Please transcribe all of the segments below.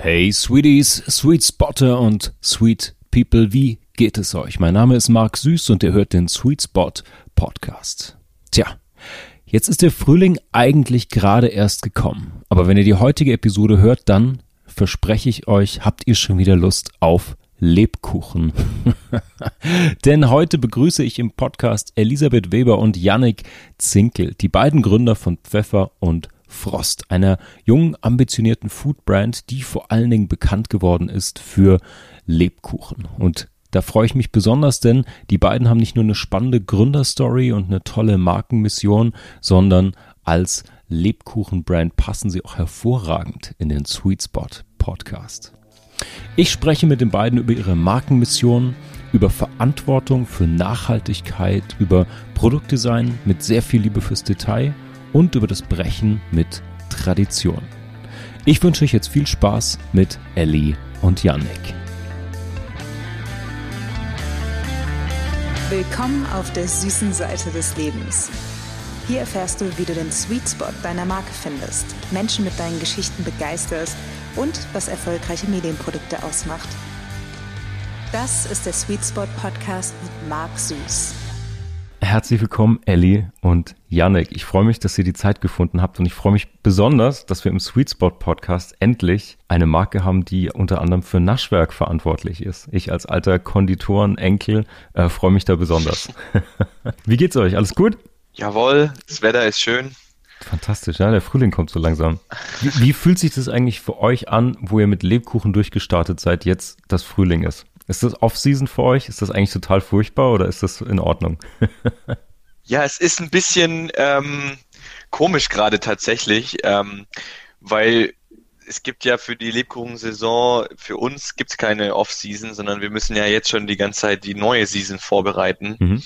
Hey Sweeties, Sweet Spotter und Sweet People, wie geht es euch? Mein Name ist Marc Süß und ihr hört den Sweet Spot Podcast. Tja, jetzt ist der Frühling eigentlich gerade erst gekommen. Aber wenn ihr die heutige Episode hört, dann verspreche ich euch, habt ihr schon wieder Lust auf Lebkuchen. Denn heute begrüße ich im Podcast Elisabeth Weber und Yannick Zinkel, die beiden Gründer von Pfeffer und Frost, einer jungen, ambitionierten Foodbrand, die vor allen Dingen bekannt geworden ist für Lebkuchen. Und da freue ich mich besonders, denn die beiden haben nicht nur eine spannende Gründerstory und eine tolle Markenmission, sondern als Lebkuchenbrand passen sie auch hervorragend in den Sweet Spot Podcast. Ich spreche mit den beiden über ihre Markenmission, über Verantwortung für Nachhaltigkeit, über Produktdesign mit sehr viel Liebe fürs Detail und über das Brechen mit Tradition. Ich wünsche euch jetzt viel Spaß mit Ellie und Yannick. Willkommen auf der süßen Seite des Lebens. Hier erfährst du, wie du den Sweet Spot deiner Marke findest, Menschen mit deinen Geschichten begeisterst und was erfolgreiche Medienprodukte ausmacht. Das ist der Sweet Spot Podcast mit Marc Süß. Herzlich willkommen, Ellie und Yannick. Ich freue mich, dass ihr die Zeit gefunden habt und ich freue mich besonders, dass wir im Sweet Spot Podcast endlich eine Marke haben, die unter anderem für Naschwerk verantwortlich ist. Ich als alter Konditorenenkel äh, freue mich da besonders. Wie geht's euch? Alles gut? Jawohl, das Wetter ist schön. Fantastisch, ja, der Frühling kommt so langsam. Wie, wie fühlt sich das eigentlich für euch an, wo ihr mit Lebkuchen durchgestartet seid, jetzt das Frühling ist? Ist das Off-Season für euch? Ist das eigentlich total furchtbar oder ist das in Ordnung? ja, es ist ein bisschen ähm, komisch gerade tatsächlich, ähm, weil es gibt ja für die Lebkuchensaison, für uns gibt es keine Off-Season, sondern wir müssen ja jetzt schon die ganze Zeit die neue Season vorbereiten. Mhm.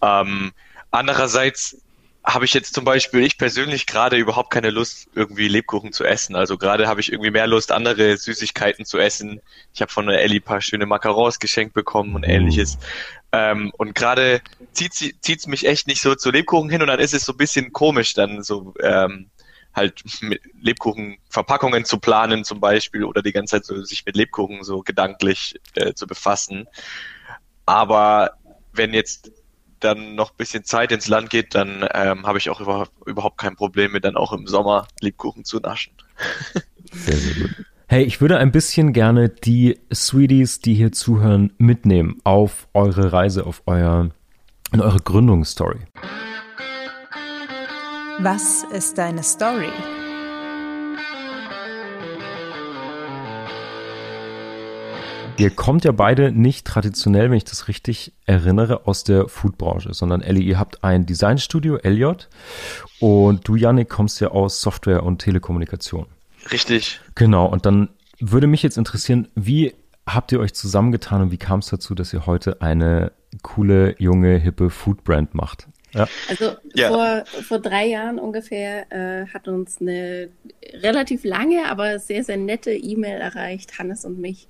Ähm, andererseits habe ich jetzt zum Beispiel, ich persönlich gerade überhaupt keine Lust, irgendwie Lebkuchen zu essen. Also gerade habe ich irgendwie mehr Lust, andere Süßigkeiten zu essen. Ich habe von der Ellie paar schöne Macarons geschenkt bekommen und ähnliches. Ähm, und gerade zieht es mich echt nicht so zu Lebkuchen hin und dann ist es so ein bisschen komisch, dann so ähm, halt Lebkuchenverpackungen zu planen zum Beispiel oder die ganze Zeit so sich mit Lebkuchen so gedanklich äh, zu befassen. Aber wenn jetzt dann noch ein bisschen Zeit ins Land geht, dann ähm, habe ich auch über, überhaupt kein Problem mit dann auch im Sommer Lebkuchen zu naschen. Sehr, sehr gut. Hey, ich würde ein bisschen gerne die Sweeties, die hier zuhören, mitnehmen auf eure Reise, auf euer, in eure Gründungsstory. Was ist deine Story? Ihr kommt ja beide nicht traditionell, wenn ich das richtig erinnere, aus der Foodbranche, sondern Ellie, ihr habt ein Designstudio, Elliot, und du, Yannick, kommst ja aus Software und Telekommunikation. Richtig. Genau, und dann würde mich jetzt interessieren, wie habt ihr euch zusammengetan und wie kam es dazu, dass ihr heute eine coole, junge, hippe Foodbrand macht? Ja. Also ja. Vor, vor drei Jahren ungefähr äh, hat uns eine relativ lange, aber sehr, sehr nette E-Mail erreicht, Hannes und mich,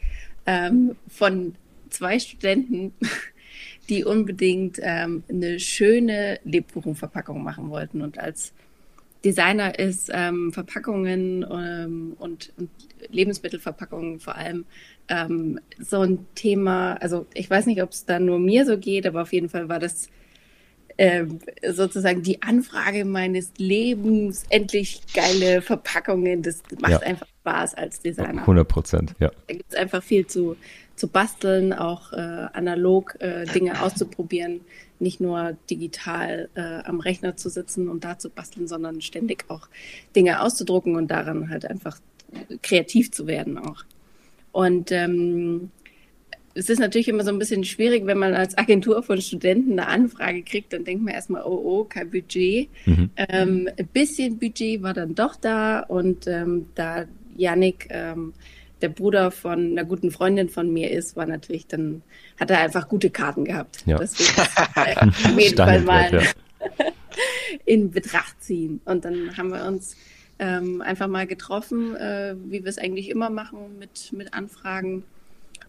ähm, von zwei Studenten, die unbedingt ähm, eine schöne Lebkuchenverpackung machen wollten. Und als Designer ist ähm, Verpackungen ähm, und, und, Lebensmittelverpackungen vor allem ähm, so ein Thema. Also ich weiß nicht, ob es da nur mir so geht, aber auf jeden Fall war das ähm, sozusagen die Anfrage meines Lebens, endlich geile Verpackungen. Das macht ja. einfach Spaß als Designer. 100 Prozent, ja. Da gibt es einfach viel zu, zu basteln, auch äh, analog äh, Dinge auszuprobieren, nicht nur digital äh, am Rechner zu sitzen und da zu basteln, sondern ständig auch Dinge auszudrucken und daran halt einfach kreativ zu werden auch. Und ähm, es ist natürlich immer so ein bisschen schwierig, wenn man als Agentur von Studenten eine Anfrage kriegt, dann denkt man erstmal, oh, oh, kein Budget. Mhm. Ähm, ein bisschen Budget war dann doch da und ähm, da Yannick, ähm, der Bruder von einer guten Freundin von mir ist, war natürlich dann, hat er einfach gute Karten gehabt. Ja. Deswegen äh, auf jeden Fall mal ja. in Betracht ziehen. Und dann haben wir uns ähm, einfach mal getroffen, äh, wie wir es eigentlich immer machen mit, mit Anfragen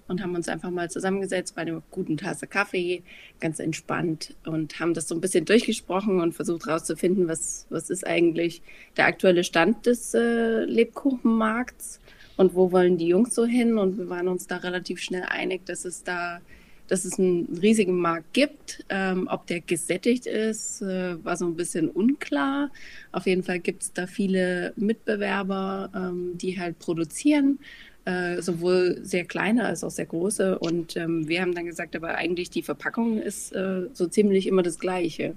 und haben uns einfach mal zusammengesetzt bei einer guten Tasse Kaffee, ganz entspannt und haben das so ein bisschen durchgesprochen und versucht herauszufinden, was, was ist eigentlich der aktuelle Stand des äh, Lebkuchenmarkts und wo wollen die Jungs so hin? Und wir waren uns da relativ schnell einig, dass es da dass es einen riesigen Markt gibt. Ähm, ob der gesättigt ist, äh, war so ein bisschen unklar. Auf jeden Fall gibt es da viele Mitbewerber, ähm, die halt produzieren, äh, sowohl sehr kleine als auch sehr große. Und ähm, wir haben dann gesagt, aber eigentlich die Verpackung ist äh, so ziemlich immer das Gleiche.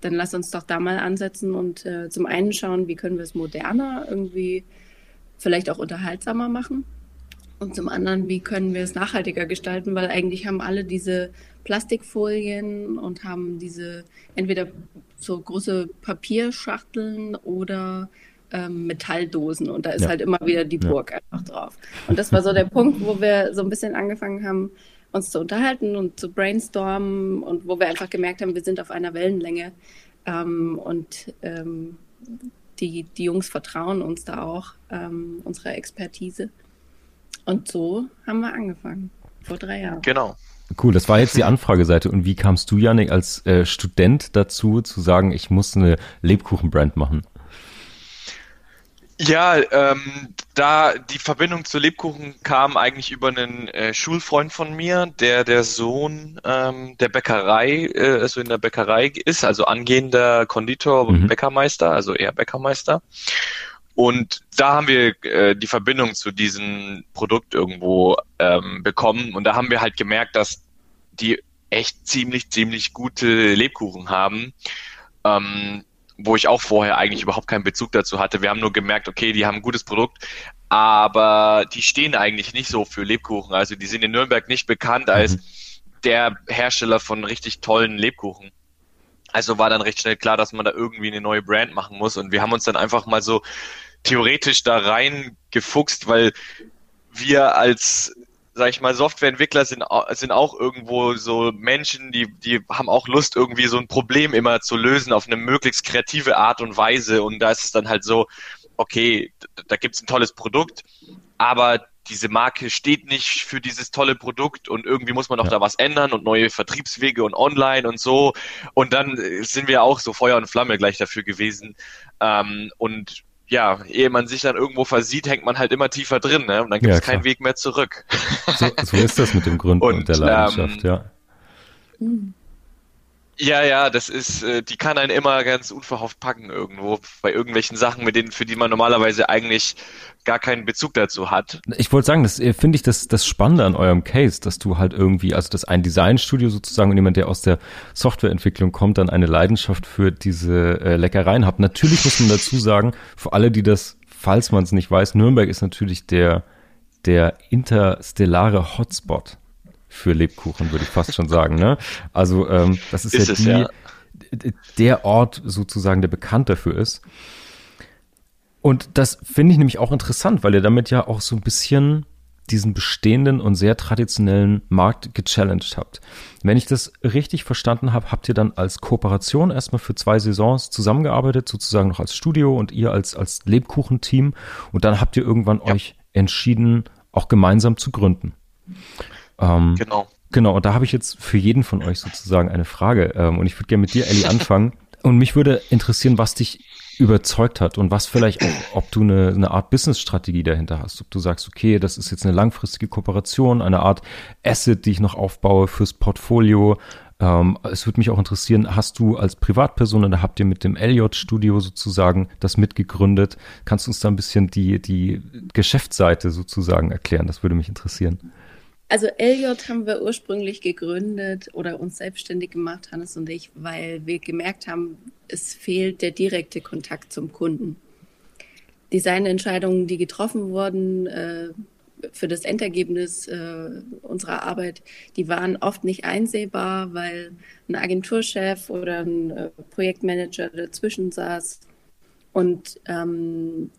Dann lass uns doch da mal ansetzen und äh, zum einen schauen, wie können wir es moderner, irgendwie vielleicht auch unterhaltsamer machen und zum anderen, wie können wir es nachhaltiger gestalten, weil eigentlich haben alle diese Plastikfolien und haben diese entweder so große Papierschachteln oder ähm, Metalldosen und da ist ja. halt immer wieder die Burg ja. einfach drauf. Und das war so der Punkt, wo wir so ein bisschen angefangen haben, uns zu unterhalten und zu brainstormen und wo wir einfach gemerkt haben, wir sind auf einer Wellenlänge ähm, und ähm, die, die Jungs vertrauen uns da auch, ähm, unserer Expertise. Und so haben wir angefangen, vor drei Jahren. Genau. Cool, das war jetzt die Anfrageseite. Und wie kamst du, Janik, als äh, Student dazu, zu sagen, ich muss eine Lebkuchenbrand machen? Ja, ähm, da die Verbindung zu Lebkuchen kam eigentlich über einen äh, Schulfreund von mir, der der Sohn ähm, der Bäckerei, äh, also in der Bäckerei ist, also angehender Konditor und mhm. Bäckermeister, also eher Bäckermeister. Und da haben wir äh, die Verbindung zu diesem Produkt irgendwo ähm, bekommen. Und da haben wir halt gemerkt, dass die echt ziemlich, ziemlich gute Lebkuchen haben. Ähm, wo ich auch vorher eigentlich überhaupt keinen Bezug dazu hatte. Wir haben nur gemerkt, okay, die haben ein gutes Produkt, aber die stehen eigentlich nicht so für Lebkuchen. Also die sind in Nürnberg nicht bekannt als mhm. der Hersteller von richtig tollen Lebkuchen. Also war dann recht schnell klar, dass man da irgendwie eine neue Brand machen muss. Und wir haben uns dann einfach mal so theoretisch da reingefuchst, weil wir als sag ich mal, Softwareentwickler sind, sind auch irgendwo so Menschen, die, die haben auch Lust, irgendwie so ein Problem immer zu lösen auf eine möglichst kreative Art und Weise. Und da ist es dann halt so, okay, da gibt's ein tolles Produkt, aber diese Marke steht nicht für dieses tolle Produkt und irgendwie muss man doch ja. da was ändern und neue Vertriebswege und online und so. Und dann sind wir auch so Feuer und Flamme gleich dafür gewesen. Ähm, und ja, ehe man sich dann irgendwo versieht, hängt man halt immer tiefer drin, ne? Und dann gibt es ja, keinen Weg mehr zurück. So, so, ist das mit dem Grund und, und der Leidenschaft, ähm, ja. Ja, ja, das ist, äh, die kann einen immer ganz unverhofft packen irgendwo bei irgendwelchen Sachen, mit denen, für die man normalerweise eigentlich gar keinen Bezug dazu hat. Ich wollte sagen, das äh, finde ich das, das Spannende an eurem Case, dass du halt irgendwie, also dass ein Designstudio sozusagen und jemand, der aus der Softwareentwicklung kommt, dann eine Leidenschaft für diese äh, Leckereien hat. Natürlich muss man dazu sagen, für alle, die das, falls man es nicht weiß, Nürnberg ist natürlich der, der interstellare Hotspot für Lebkuchen, würde ich fast schon sagen. Ne? Also ähm, das ist, ist ja, es, die, ja der Ort sozusagen, der bekannt dafür ist. Und das finde ich nämlich auch interessant, weil ihr damit ja auch so ein bisschen diesen bestehenden und sehr traditionellen Markt gechallenged habt. Wenn ich das richtig verstanden habe, habt ihr dann als Kooperation erstmal für zwei Saisons zusammengearbeitet, sozusagen noch als Studio und ihr als, als Lebkuchenteam. Und dann habt ihr irgendwann ja. euch entschieden, auch gemeinsam zu gründen. Ähm, genau. Genau, und da habe ich jetzt für jeden von euch sozusagen eine Frage. Ähm, und ich würde gerne mit dir, Ellie, anfangen. Und mich würde interessieren, was dich überzeugt hat und was vielleicht auch, ob du eine, eine Art Business-Strategie dahinter hast. Ob du sagst, okay, das ist jetzt eine langfristige Kooperation, eine Art Asset, die ich noch aufbaue fürs Portfolio. Ähm, es würde mich auch interessieren, hast du als Privatperson oder habt ihr mit dem Elliot-Studio sozusagen das mitgegründet? Kannst du uns da ein bisschen die, die Geschäftsseite sozusagen erklären? Das würde mich interessieren. Also Elliot haben wir ursprünglich gegründet oder uns selbstständig gemacht, Hannes und ich, weil wir gemerkt haben, es fehlt der direkte Kontakt zum Kunden. Designentscheidungen, die getroffen wurden äh, für das Endergebnis äh, unserer Arbeit, die waren oft nicht einsehbar, weil ein Agenturchef oder ein äh, Projektmanager dazwischen saß und ähm,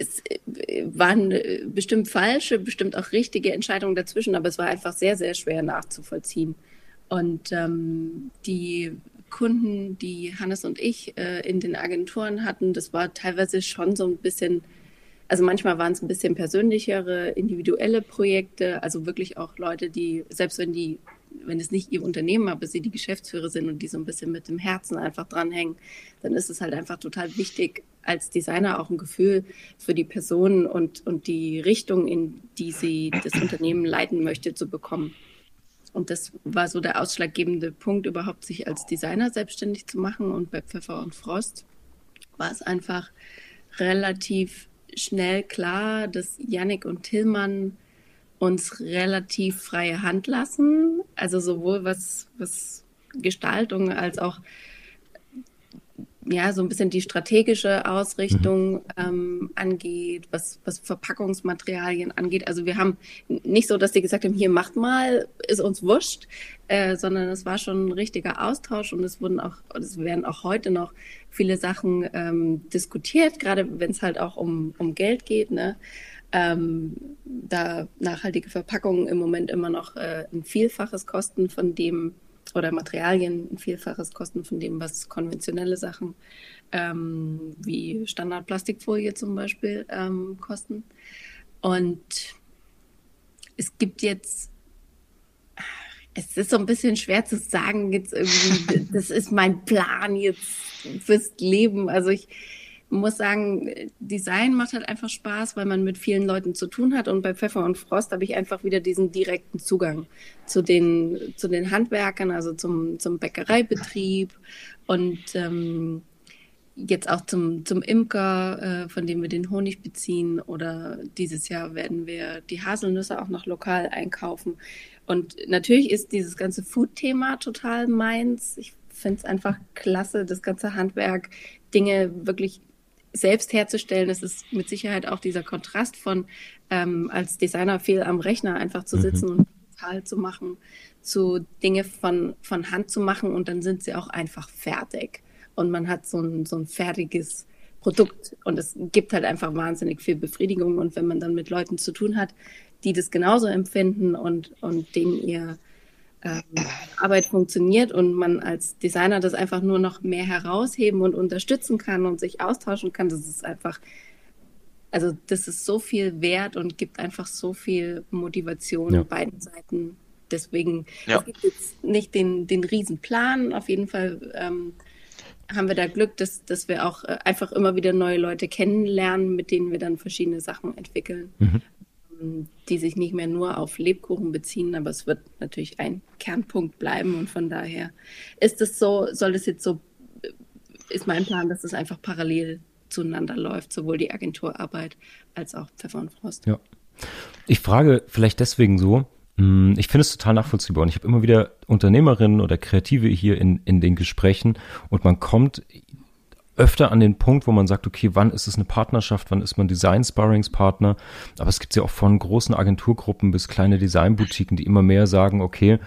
es äh, waren äh, bestimmt falsche, bestimmt auch richtige Entscheidungen dazwischen, aber es war einfach sehr, sehr schwer nachzuvollziehen. Und ähm, die Kunden, die Hannes und ich äh, in den Agenturen hatten, das war teilweise schon so ein bisschen, also manchmal waren es ein bisschen persönlichere, individuelle Projekte, also wirklich auch Leute, die, selbst wenn die wenn es nicht ihr Unternehmen, aber sie die Geschäftsführer sind und die so ein bisschen mit dem Herzen einfach dranhängen, dann ist es halt einfach total wichtig, als Designer auch ein Gefühl für die Person und, und die Richtung, in die sie das Unternehmen leiten möchte, zu bekommen. Und das war so der ausschlaggebende Punkt, überhaupt sich als Designer selbstständig zu machen. Und bei Pfeffer und Frost war es einfach relativ schnell klar, dass Yannick und Tillmann uns relativ freie Hand lassen. Also sowohl was, was Gestaltung als auch ja, so ein bisschen die strategische Ausrichtung mhm. ähm, angeht, was, was Verpackungsmaterialien angeht. Also wir haben nicht so, dass die gesagt haben, hier macht mal, ist uns wurscht, äh, sondern es war schon ein richtiger Austausch und es wurden auch, es werden auch heute noch viele Sachen ähm, diskutiert, gerade wenn es halt auch um, um Geld geht, ne? Ähm, da nachhaltige Verpackungen im Moment immer noch äh, ein Vielfaches kosten von dem, oder Materialien ein Vielfaches kosten von dem, was konventionelle Sachen ähm, wie Standardplastikfolie zum Beispiel ähm, kosten. Und es gibt jetzt, es ist so ein bisschen schwer zu sagen, jetzt irgendwie, das ist mein Plan jetzt fürs Leben. Also ich, muss sagen, Design macht halt einfach Spaß, weil man mit vielen Leuten zu tun hat. Und bei Pfeffer und Frost habe ich einfach wieder diesen direkten Zugang zu den, zu den Handwerkern, also zum, zum Bäckereibetrieb und ähm, jetzt auch zum, zum Imker, äh, von dem wir den Honig beziehen. Oder dieses Jahr werden wir die Haselnüsse auch noch lokal einkaufen. Und natürlich ist dieses ganze Food-Thema total meins. Ich finde es einfach klasse, das ganze Handwerk, Dinge wirklich selbst herzustellen. Das ist mit Sicherheit auch dieser Kontrast von ähm, als Designer viel am Rechner einfach zu sitzen mhm. und digital zu machen, zu Dinge von, von Hand zu machen und dann sind sie auch einfach fertig. Und man hat so ein, so ein fertiges Produkt und es gibt halt einfach wahnsinnig viel Befriedigung. Und wenn man dann mit Leuten zu tun hat, die das genauso empfinden und, und denen ihr ähm, Arbeit funktioniert und man als Designer das einfach nur noch mehr herausheben und unterstützen kann und sich austauschen kann, das ist einfach, also das ist so viel wert und gibt einfach so viel Motivation ja. beiden Seiten. Deswegen, ja. es gibt jetzt nicht den, den Riesenplan. Auf jeden Fall ähm, haben wir da Glück, dass, dass wir auch äh, einfach immer wieder neue Leute kennenlernen, mit denen wir dann verschiedene Sachen entwickeln. Mhm die sich nicht mehr nur auf Lebkuchen beziehen, aber es wird natürlich ein Kernpunkt bleiben und von daher ist es so, soll es jetzt so, ist mein Plan, dass es einfach parallel zueinander läuft, sowohl die Agenturarbeit als auch Pfeffer und Frost. Ja. Ich frage vielleicht deswegen so, hm, ich finde es total nachvollziehbar und ich habe immer wieder Unternehmerinnen oder Kreative hier in, in den Gesprächen und man kommt öfter an den Punkt, wo man sagt, okay, wann ist es eine Partnerschaft, wann ist man Design-Sparringspartner? Aber es gibt ja auch von großen Agenturgruppen bis kleine Designboutiquen, die immer mehr sagen, okay,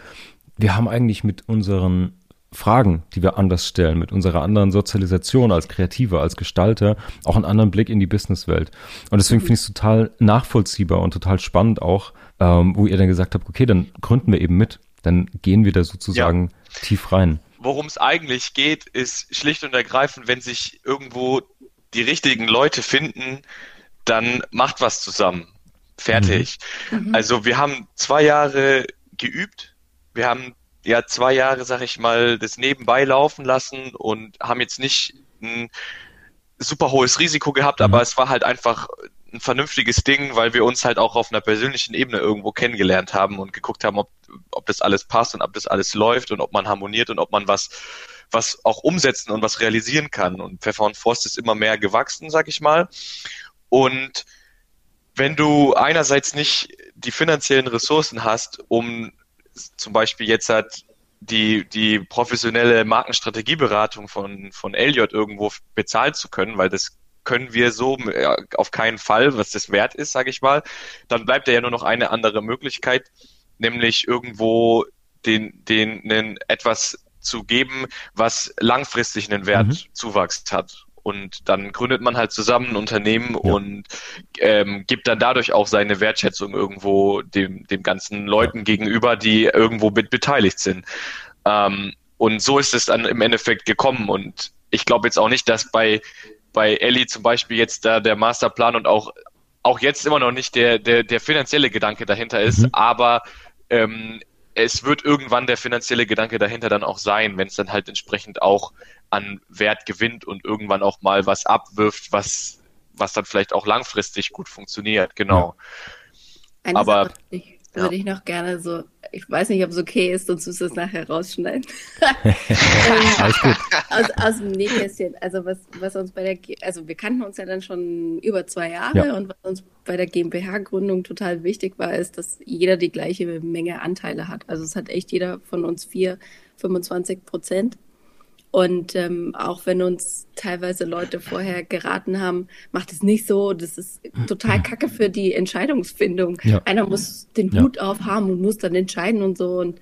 wir haben eigentlich mit unseren Fragen, die wir anders stellen, mit unserer anderen Sozialisation als Kreativer, als Gestalter, auch einen anderen Blick in die Businesswelt. Und deswegen finde ich es total nachvollziehbar und total spannend auch, ähm, wo ihr dann gesagt habt, okay, dann gründen wir eben mit. Dann gehen wir da sozusagen ja. tief rein worum es eigentlich geht, ist schlicht und ergreifend, wenn sich irgendwo die richtigen Leute finden, dann macht was zusammen. Fertig. Mhm. mhm. Also wir haben zwei Jahre geübt. Wir haben ja zwei Jahre, sag ich mal, das nebenbei laufen lassen und haben jetzt nicht ein super hohes Risiko gehabt, mhm. aber es war halt einfach ein vernünftiges Ding, weil wir uns halt auch auf einer persönlichen Ebene irgendwo kennengelernt haben und geguckt haben, ob, ob das alles passt und ob das alles läuft und ob man harmoniert und ob man was, was auch umsetzen und was realisieren kann. Und Pfeffer und Forst ist immer mehr gewachsen, sag ich mal. Und wenn du einerseits nicht die finanziellen Ressourcen hast, um zum Beispiel jetzt halt die, die professionelle Markenstrategieberatung von, von Elliot irgendwo bezahlen zu können, weil das können wir so äh, auf keinen Fall, was das wert ist, sage ich mal. Dann bleibt ja nur noch eine andere Möglichkeit, nämlich irgendwo den, den, den etwas zu geben, was langfristig einen Wertzuwachs mhm. hat. Und dann gründet man halt zusammen ein Unternehmen ja. und ähm, gibt dann dadurch auch seine Wertschätzung irgendwo dem, dem ganzen Leuten ja. gegenüber, die irgendwo mit beteiligt sind. Ähm, und so ist es dann im Endeffekt gekommen. Und ich glaube jetzt auch nicht, dass bei bei Ellie zum Beispiel jetzt da der Masterplan und auch, auch jetzt immer noch nicht der, der, der finanzielle Gedanke dahinter ist, mhm. aber ähm, es wird irgendwann der finanzielle Gedanke dahinter dann auch sein, wenn es dann halt entsprechend auch an Wert gewinnt und irgendwann auch mal was abwirft, was, was dann vielleicht auch langfristig gut funktioniert. Genau. Eine Aber Sache, ich, ja. würde ich noch gerne so, ich weiß nicht, ob es okay ist, sonst müsst ihr es nachher rausschneiden. Alles gut. Aus, aus dem Nähkästchen. Also was, was uns bei der, also wir kannten uns ja dann schon über zwei Jahre ja. und was uns bei der GmbH-Gründung total wichtig war, ist, dass jeder die gleiche Menge Anteile hat. Also es hat echt jeder von uns vier, 25 Prozent. Und ähm, auch wenn uns teilweise Leute vorher geraten haben, macht es nicht so, das ist total kacke für die Entscheidungsfindung. Ja. Einer muss den Hut ja. aufhaben und muss dann entscheiden und so. Und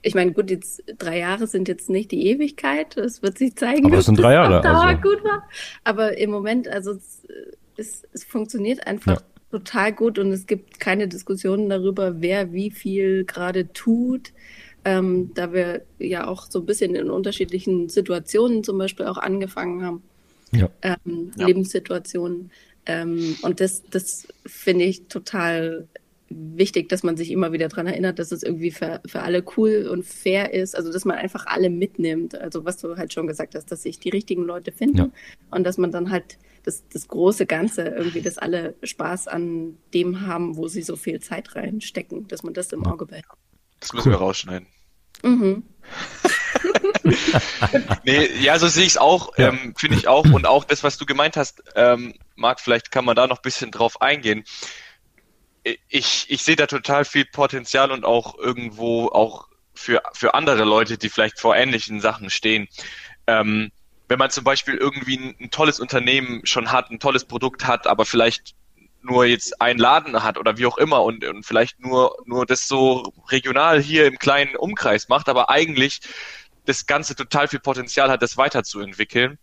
ich meine, gut, jetzt drei Jahre sind jetzt nicht die Ewigkeit. Es wird sich zeigen, Aber es sind drei Jahre. Also. gut war. Aber im Moment, also es, es, es funktioniert einfach ja. total gut und es gibt keine Diskussionen darüber, wer wie viel gerade tut ähm, da wir ja auch so ein bisschen in unterschiedlichen Situationen zum Beispiel auch angefangen haben. Ja. Ähm, ja. Lebenssituationen. Ähm, und das, das finde ich total wichtig, dass man sich immer wieder daran erinnert, dass es irgendwie für, für alle cool und fair ist. Also, dass man einfach alle mitnimmt. Also, was du halt schon gesagt hast, dass sich die richtigen Leute finden ja. und dass man dann halt das, das große Ganze irgendwie, dass alle Spaß an dem haben, wo sie so viel Zeit reinstecken, dass man das im Auge behält. Das müssen cool. wir rausschneiden. Mhm. nee, ja, so sehe ich es auch, ja. ähm, finde ich auch. Und auch das, was du gemeint hast, ähm, Marc, vielleicht kann man da noch ein bisschen drauf eingehen. Ich, ich sehe da total viel Potenzial und auch irgendwo auch für, für andere Leute, die vielleicht vor ähnlichen Sachen stehen. Ähm, wenn man zum Beispiel irgendwie ein, ein, tolles Unternehmen schon hat, ein tolles Produkt hat, aber vielleicht nur jetzt einen Laden hat oder wie auch immer und, und vielleicht nur, nur das so regional hier im kleinen Umkreis macht, aber eigentlich das Ganze total viel Potenzial hat, das weiterzuentwickeln,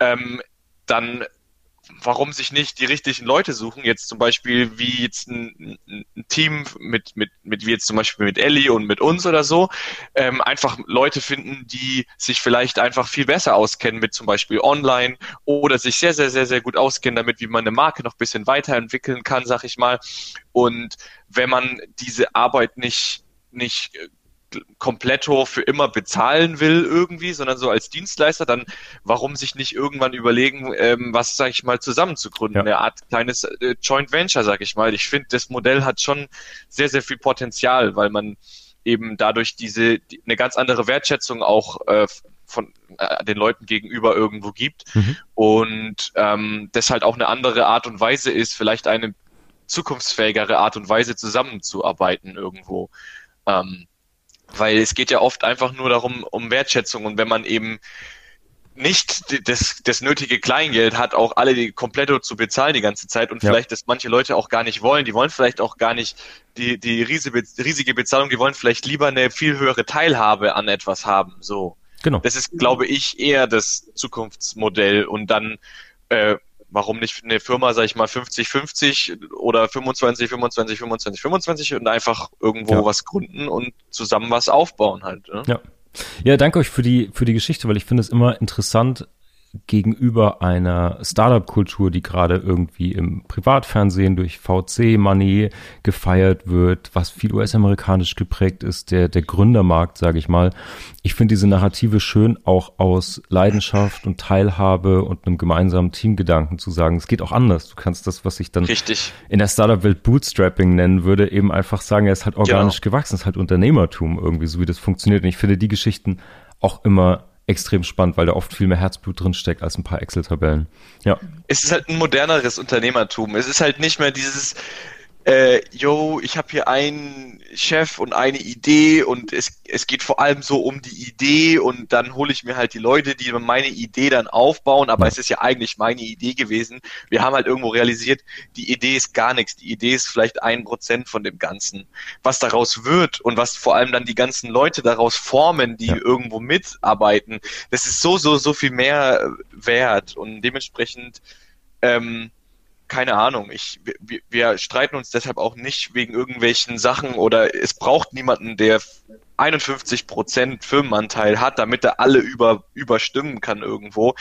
ähm, dann warum sich nicht die richtigen Leute suchen, jetzt zum Beispiel wie jetzt ein, ein Team mit, mit, mit, wie jetzt zum Beispiel mit Ellie und mit uns oder so, ähm, einfach Leute finden, die sich vielleicht einfach viel besser auskennen mit zum Beispiel online oder sich sehr, sehr, sehr, sehr gut auskennen damit, wie man eine Marke noch ein bisschen weiterentwickeln kann, sag ich mal. Und wenn man diese Arbeit nicht, nicht kompletto für immer bezahlen will irgendwie, sondern so als Dienstleister, dann warum sich nicht irgendwann überlegen, ähm, was, sag ich mal, zusammen zu gründen, ja. eine Art kleines äh, Joint Venture, sag ich mal. Ich finde, das Modell hat schon sehr, sehr viel Potenzial, weil man eben dadurch diese die, eine ganz andere Wertschätzung auch äh, von äh, den Leuten gegenüber irgendwo gibt mhm. und ähm, das halt auch eine andere Art und Weise ist, vielleicht eine zukunftsfähigere Art und Weise zusammenzuarbeiten irgendwo. Ähm, weil es geht ja oft einfach nur darum, um Wertschätzung und wenn man eben nicht das, das nötige Kleingeld hat, auch alle die Kompletto zu bezahlen die ganze Zeit und ja. vielleicht das manche Leute auch gar nicht wollen. Die wollen vielleicht auch gar nicht die, die riesige, riesige Bezahlung, die wollen vielleicht lieber eine viel höhere Teilhabe an etwas haben. So. Genau. Das ist, glaube ich, eher das Zukunftsmodell und dann äh, warum nicht eine Firma, sag ich mal, 50-50 oder 25, 25, 25, 25 und einfach irgendwo ja. was gründen und zusammen was aufbauen halt. Ne? Ja. Ja, danke euch für die, für die Geschichte, weil ich finde es immer interessant, gegenüber einer Startup-Kultur, die gerade irgendwie im Privatfernsehen durch VC-Money gefeiert wird, was viel US-amerikanisch geprägt ist, der, der Gründermarkt, sage ich mal. Ich finde diese Narrative schön, auch aus Leidenschaft und Teilhabe und einem gemeinsamen Teamgedanken zu sagen, es geht auch anders. Du kannst das, was ich dann Richtig. in der Startup-Welt Bootstrapping nennen würde, eben einfach sagen, er ist halt organisch genau. gewachsen, es ist halt Unternehmertum irgendwie, so wie das funktioniert. Und ich finde die Geschichten auch immer extrem spannend, weil da oft viel mehr Herzblut drin steckt als ein paar Excel-Tabellen. Ja. Es ist halt ein moderneres Unternehmertum. Es ist halt nicht mehr dieses, äh, yo, ich habe hier einen Chef und eine Idee und es, es geht vor allem so um die Idee und dann hole ich mir halt die Leute, die meine Idee dann aufbauen, aber es ist ja eigentlich meine Idee gewesen. Wir haben halt irgendwo realisiert, die Idee ist gar nichts, die Idee ist vielleicht ein Prozent von dem Ganzen. Was daraus wird und was vor allem dann die ganzen Leute daraus formen, die ja. irgendwo mitarbeiten, das ist so, so, so viel mehr wert und dementsprechend ähm, keine Ahnung. Ich, wir, wir streiten uns deshalb auch nicht wegen irgendwelchen Sachen oder es braucht niemanden, der 51 Prozent Firmenanteil hat, damit er alle über, überstimmen kann irgendwo.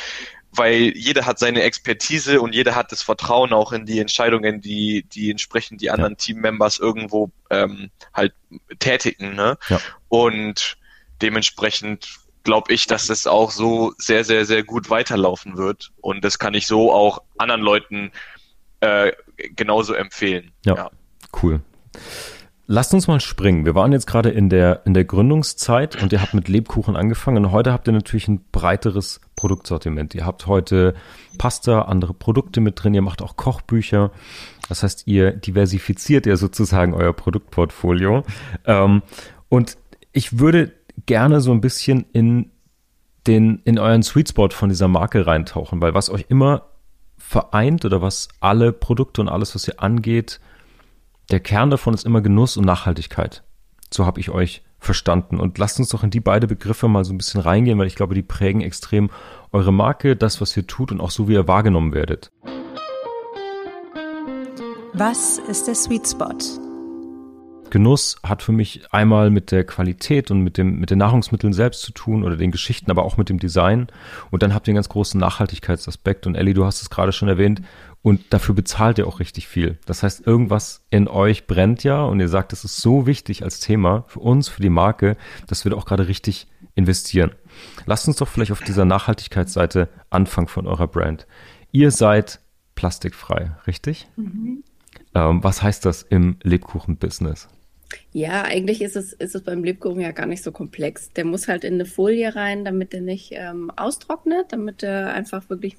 weil jeder hat seine Expertise und jeder hat das Vertrauen auch in die Entscheidungen, die, die entsprechend die anderen ja. Teammembers irgendwo ähm, halt tätigen. Ne? Ja. Und dementsprechend glaube ich, dass das auch so sehr, sehr, sehr gut weiterlaufen wird. Und das kann ich so auch anderen Leuten äh, genauso empfehlen. Ja, ja. cool. Lasst uns mal springen. Wir waren jetzt gerade in der, in der Gründungszeit und ihr habt mit Lebkuchen angefangen und heute habt ihr natürlich ein breiteres Produktsortiment. Ihr habt heute Pasta, andere Produkte mit drin, ihr macht auch Kochbücher. Das heißt, ihr diversifiziert ja sozusagen euer Produktportfolio. Ähm, und ich würde gerne so ein bisschen in den, in euren Sweet Spot von dieser Marke reintauchen, weil was euch immer vereint oder was alle Produkte und alles, was ihr angeht, der Kern davon ist immer Genuss und Nachhaltigkeit. So habe ich euch verstanden. Und lasst uns doch in die beiden Begriffe mal so ein bisschen reingehen, weil ich glaube, die prägen extrem eure Marke, das, was ihr tut und auch so, wie ihr wahrgenommen werdet. Was ist der Sweet Spot? Genuss hat für mich einmal mit der Qualität und mit dem, mit den Nahrungsmitteln selbst zu tun oder den Geschichten, aber auch mit dem Design. Und dann habt ihr einen ganz großen Nachhaltigkeitsaspekt. Und Ellie, du hast es gerade schon erwähnt. Und dafür bezahlt ihr auch richtig viel. Das heißt, irgendwas in euch brennt ja und ihr sagt, es ist so wichtig als Thema für uns, für die Marke, dass wir da auch gerade richtig investieren. Lasst uns doch vielleicht auf dieser Nachhaltigkeitsseite anfangen von eurer Brand. Ihr seid plastikfrei, richtig? Mhm. Ähm, was heißt das im Lebkuchen-Business? Ja, eigentlich ist es, ist es beim Lebkuchen ja gar nicht so komplex. Der muss halt in eine Folie rein, damit der nicht ähm, austrocknet, damit er einfach wirklich,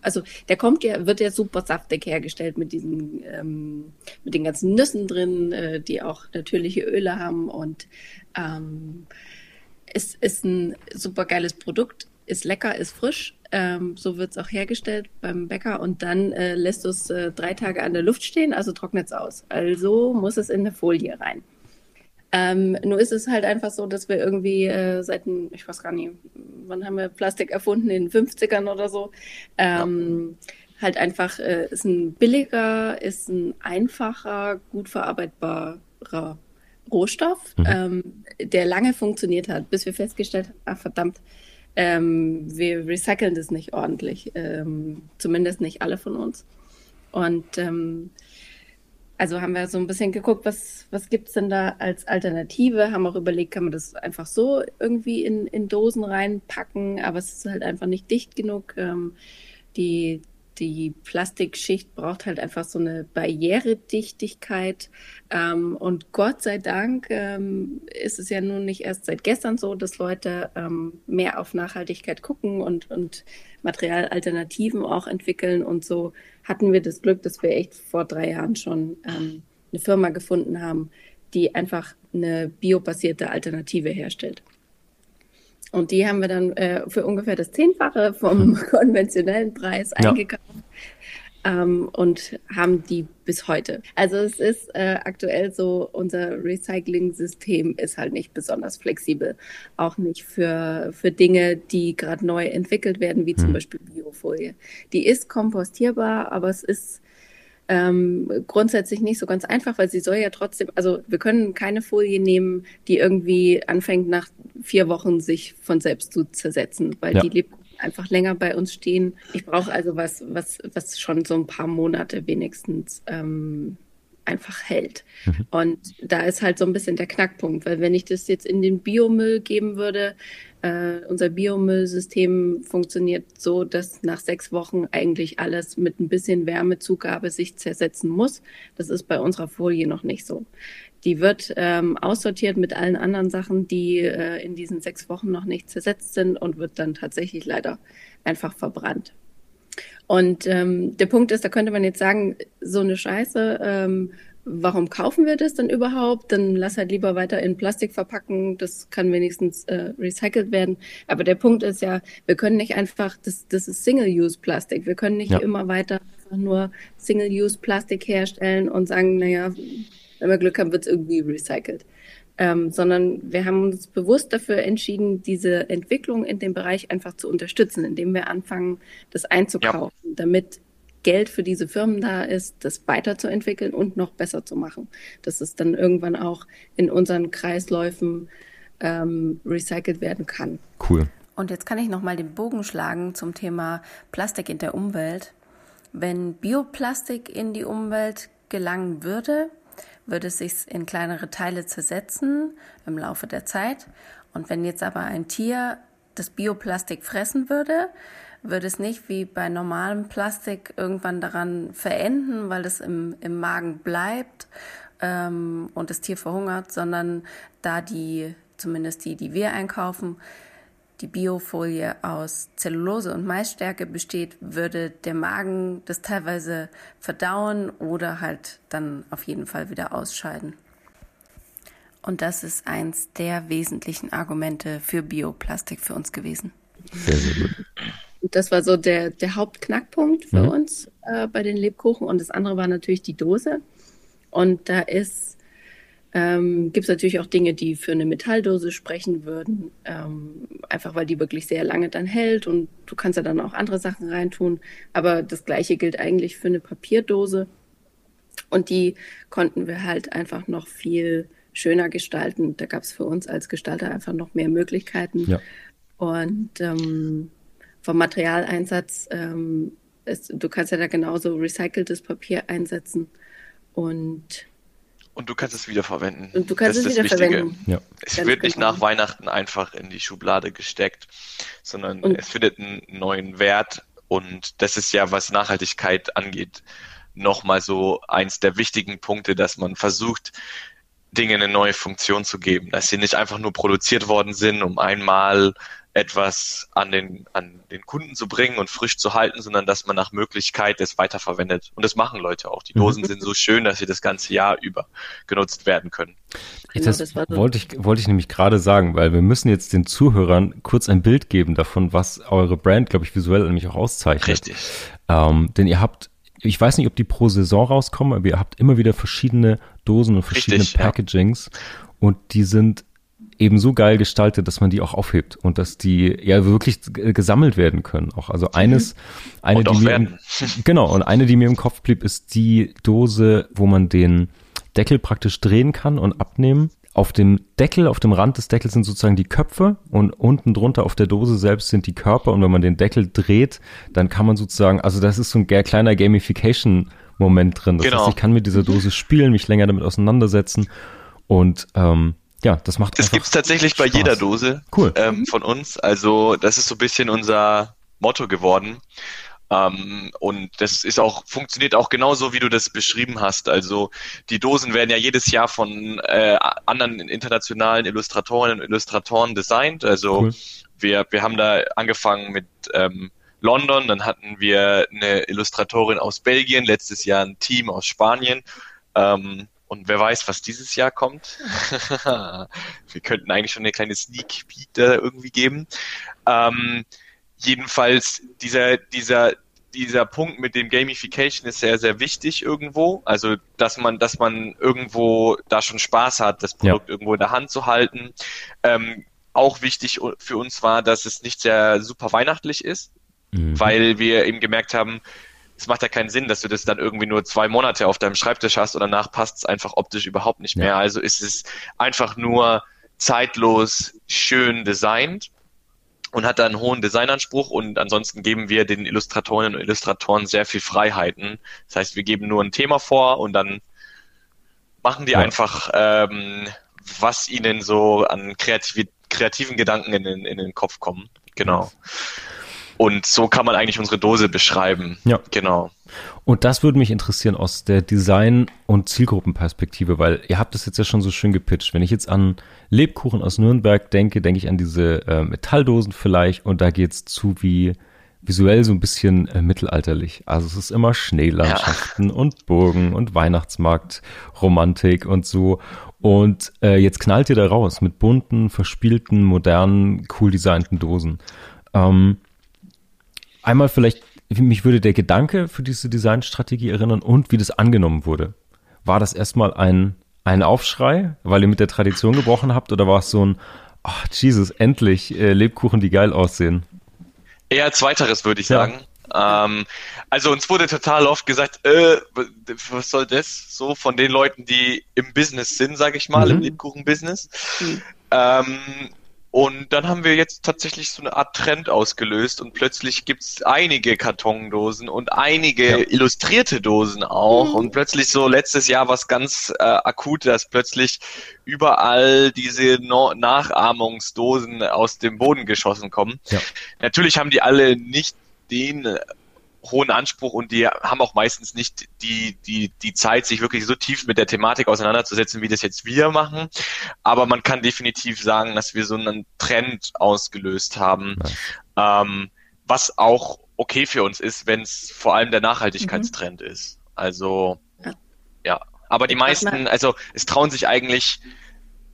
also der kommt ja, wird ja super saftig hergestellt mit diesen, ähm, mit den ganzen Nüssen drin, äh, die auch natürliche Öle haben und ähm, es ist ein super geiles Produkt, ist lecker, ist frisch. Ähm, so wird es auch hergestellt beim Bäcker und dann äh, lässt du es äh, drei Tage an der Luft stehen, also trocknet es aus. Also muss es in eine Folie rein. Ähm, nur ist es halt einfach so, dass wir irgendwie äh, seit, ich weiß gar nicht, wann haben wir Plastik erfunden, in den 50ern oder so, ähm, ja. halt einfach äh, ist ein billiger, ist ein einfacher, gut verarbeitbarer Rohstoff, mhm. ähm, der lange funktioniert hat, bis wir festgestellt haben, ach verdammt, ähm, wir recyceln das nicht ordentlich, ähm, zumindest nicht alle von uns. Und ähm, also haben wir so ein bisschen geguckt, was, was gibt's denn da als Alternative, haben auch überlegt, kann man das einfach so irgendwie in, in Dosen reinpacken, aber es ist halt einfach nicht dicht genug. Ähm, die, die Plastikschicht braucht halt einfach so eine Barrieredichtigkeit. Ähm, und Gott sei Dank ähm, ist es ja nun nicht erst seit gestern so, dass Leute ähm, mehr auf Nachhaltigkeit gucken und, und Materialalternativen auch entwickeln. Und so hatten wir das Glück, dass wir echt vor drei Jahren schon ähm, eine Firma gefunden haben, die einfach eine biobasierte Alternative herstellt. Und die haben wir dann äh, für ungefähr das Zehnfache vom konventionellen Preis ja. eingekauft ähm, und haben die bis heute. Also es ist äh, aktuell so, unser Recycling-System ist halt nicht besonders flexibel. Auch nicht für, für Dinge, die gerade neu entwickelt werden, wie zum hm. Beispiel Biofolie. Die ist kompostierbar, aber es ist ähm, grundsätzlich nicht so ganz einfach, weil sie soll ja trotzdem, also wir können keine Folie nehmen, die irgendwie anfängt nach vier Wochen sich von selbst zu zersetzen, weil ja. die lebt einfach länger bei uns stehen. Ich brauche also was, was, was schon so ein paar Monate wenigstens ähm, einfach hält. Mhm. Und da ist halt so ein bisschen der Knackpunkt, weil wenn ich das jetzt in den Biomüll geben würde, äh, unser Biomüllsystem funktioniert so, dass nach sechs Wochen eigentlich alles mit ein bisschen Wärmezugabe sich zersetzen muss. Das ist bei unserer Folie noch nicht so. Die wird ähm, aussortiert mit allen anderen Sachen, die äh, in diesen sechs Wochen noch nicht zersetzt sind und wird dann tatsächlich leider einfach verbrannt. Und ähm, der Punkt ist, da könnte man jetzt sagen, so eine Scheiße ähm, warum kaufen wir das dann überhaupt? Dann lass halt lieber weiter in Plastik verpacken, das kann wenigstens äh, recycelt werden. Aber der Punkt ist ja, wir können nicht einfach, das, das ist Single-Use-Plastik, wir können nicht ja. immer weiter einfach nur Single-Use-Plastik herstellen und sagen, naja, wenn wir Glück haben, wird es irgendwie recycelt. Ähm, sondern wir haben uns bewusst dafür entschieden, diese Entwicklung in dem Bereich einfach zu unterstützen, indem wir anfangen, das einzukaufen, ja. damit Geld für diese Firmen da ist, das weiterzuentwickeln und noch besser zu machen. Dass es dann irgendwann auch in unseren Kreisläufen ähm, recycelt werden kann. Cool. Und jetzt kann ich noch mal den Bogen schlagen zum Thema Plastik in der Umwelt. Wenn Bioplastik in die Umwelt gelangen würde, würde es sich in kleinere Teile zersetzen im Laufe der Zeit. Und wenn jetzt aber ein Tier das Bioplastik fressen würde, würde es nicht wie bei normalem Plastik irgendwann daran verenden, weil es im, im Magen bleibt ähm, und das Tier verhungert, sondern da die, zumindest die, die wir einkaufen, die Biofolie aus Zellulose und Maisstärke besteht, würde der Magen das teilweise verdauen oder halt dann auf jeden Fall wieder ausscheiden. Und das ist eins der wesentlichen Argumente für Bioplastik für uns gewesen. Sehr, sehr gut. Das war so der, der Hauptknackpunkt für mhm. uns äh, bei den Lebkuchen. Und das andere war natürlich die Dose. Und da ist, ähm, gibt es natürlich auch Dinge, die für eine Metalldose sprechen würden. Ähm, einfach weil die wirklich sehr lange dann hält und du kannst ja dann auch andere Sachen reintun. Aber das gleiche gilt eigentlich für eine Papierdose. Und die konnten wir halt einfach noch viel schöner gestalten. Da gab es für uns als Gestalter einfach noch mehr Möglichkeiten. Ja. Und ähm, vom Materialeinsatz, ähm, ist, du kannst ja da genauso recyceltes Papier einsetzen und und du kannst es wiederverwenden. Und du kannst das es wiederverwenden. Ja. Es Ganz wird nicht genau. nach Weihnachten einfach in die Schublade gesteckt, sondern und es findet einen neuen Wert. Und das ist ja, was Nachhaltigkeit angeht, nochmal so eins der wichtigen Punkte, dass man versucht, Dinge eine neue Funktion zu geben, dass sie nicht einfach nur produziert worden sind, um einmal etwas an den, an den Kunden zu bringen und frisch zu halten, sondern dass man nach Möglichkeit es weiterverwendet. Und das machen Leute auch. Die Dosen mhm. sind so schön, dass sie das ganze Jahr über genutzt werden können. Genau, das, das wollte ich, wollte ich nämlich gerade sagen, weil wir müssen jetzt den Zuhörern kurz ein Bild geben davon, was eure Brand, glaube ich, visuell nämlich auch auszeichnet. Richtig. Ähm, denn ihr habt ich weiß nicht, ob die pro Saison rauskommen, aber ihr habt immer wieder verschiedene Dosen und verschiedene Richtig, Packagings ja. und die sind eben so geil gestaltet, dass man die auch aufhebt und dass die ja wirklich gesammelt werden können. Auch also eines, mhm. eine die mir im, genau und eine, die mir im Kopf blieb, ist die Dose, wo man den Deckel praktisch drehen kann und abnehmen. Auf dem Deckel, auf dem Rand des Deckels sind sozusagen die Köpfe und unten drunter auf der Dose selbst sind die Körper und wenn man den Deckel dreht, dann kann man sozusagen, also das ist so ein kleiner Gamification Moment drin. Das genau. heißt, ich kann mit dieser Dose spielen, mich länger damit auseinandersetzen und ähm, ja, das macht Das gibt's tatsächlich bei jeder Dose cool. ähm, von uns. Also das ist so ein bisschen unser Motto geworden. Ähm, und das ist auch, funktioniert auch genauso, wie du das beschrieben hast. Also die Dosen werden ja jedes Jahr von äh, anderen internationalen Illustratorinnen und Illustratoren designt. Also cool. wir, wir haben da angefangen mit ähm, London, dann hatten wir eine Illustratorin aus Belgien, letztes Jahr ein Team aus Spanien. Ähm, und wer weiß, was dieses Jahr kommt. wir könnten eigentlich schon eine kleine Sneak Peek da irgendwie geben. Ähm, jedenfalls dieser, dieser, dieser Punkt mit dem Gamification ist sehr, sehr wichtig irgendwo. Also, dass man, dass man irgendwo da schon Spaß hat, das Produkt ja. irgendwo in der Hand zu halten. Ähm, auch wichtig für uns war, dass es nicht sehr super weihnachtlich ist, mhm. weil wir eben gemerkt haben, es macht ja keinen Sinn, dass du das dann irgendwie nur zwei Monate auf deinem Schreibtisch hast und danach passt es einfach optisch überhaupt nicht mehr. Ja. Also ist es einfach nur zeitlos schön designt und hat da einen hohen Designanspruch und ansonsten geben wir den Illustratorinnen und Illustratoren sehr viel Freiheiten. Das heißt, wir geben nur ein Thema vor und dann machen die ja. einfach, ähm, was ihnen so an kreativ kreativen Gedanken in den, in den Kopf kommen. Genau. Und so kann man eigentlich unsere Dose beschreiben. Ja. Genau. Und das würde mich interessieren aus der Design- und Zielgruppenperspektive, weil ihr habt das jetzt ja schon so schön gepitcht. Wenn ich jetzt an Lebkuchen aus Nürnberg denke, denke ich an diese äh, Metalldosen vielleicht und da geht's zu wie visuell so ein bisschen äh, mittelalterlich. Also es ist immer Schneelandschaften ja. und Burgen und Weihnachtsmarkt, Romantik und so. Und äh, jetzt knallt ihr da raus mit bunten, verspielten, modernen, cool designten Dosen. Ähm, einmal vielleicht, mich würde der Gedanke für diese Designstrategie erinnern und wie das angenommen wurde. War das erstmal ein, ein Aufschrei, weil ihr mit der Tradition gebrochen habt, oder war es so ein, ach, Jesus, endlich äh, Lebkuchen, die geil aussehen? Eher zweiteres, würde ich sagen. Ja. Ähm, also uns wurde total oft gesagt, äh, was soll das? So von den Leuten, die im Business sind, sage ich mal, mhm. im Lebkuchen-Business. Mhm. Ähm, Und dann haben wir jetzt tatsächlich so eine Art Trend ausgelöst und plötzlich gibt's einige Kartondosen und einige ja. illustrierte Dosen auch. Mhm. Und plötzlich so letztes Jahr was ganz äh, akut, dass plötzlich überall diese no Nachahmungsdosen aus dem Boden geschossen kommen. Ja. Natürlich haben die alle nicht den hohen Anspruch und die haben auch meistens nicht die, die, die Zeit, sich wirklich so tief mit der Thematik auseinanderzusetzen, wie das jetzt wir machen. Aber man kann definitiv sagen, dass wir so einen Trend ausgelöst haben, ja. ähm, was auch okay für uns ist, wenn es vor allem der Nachhaltigkeitstrend mhm. ist. Also ja. ja. Aber die meisten, also es trauen sich eigentlich,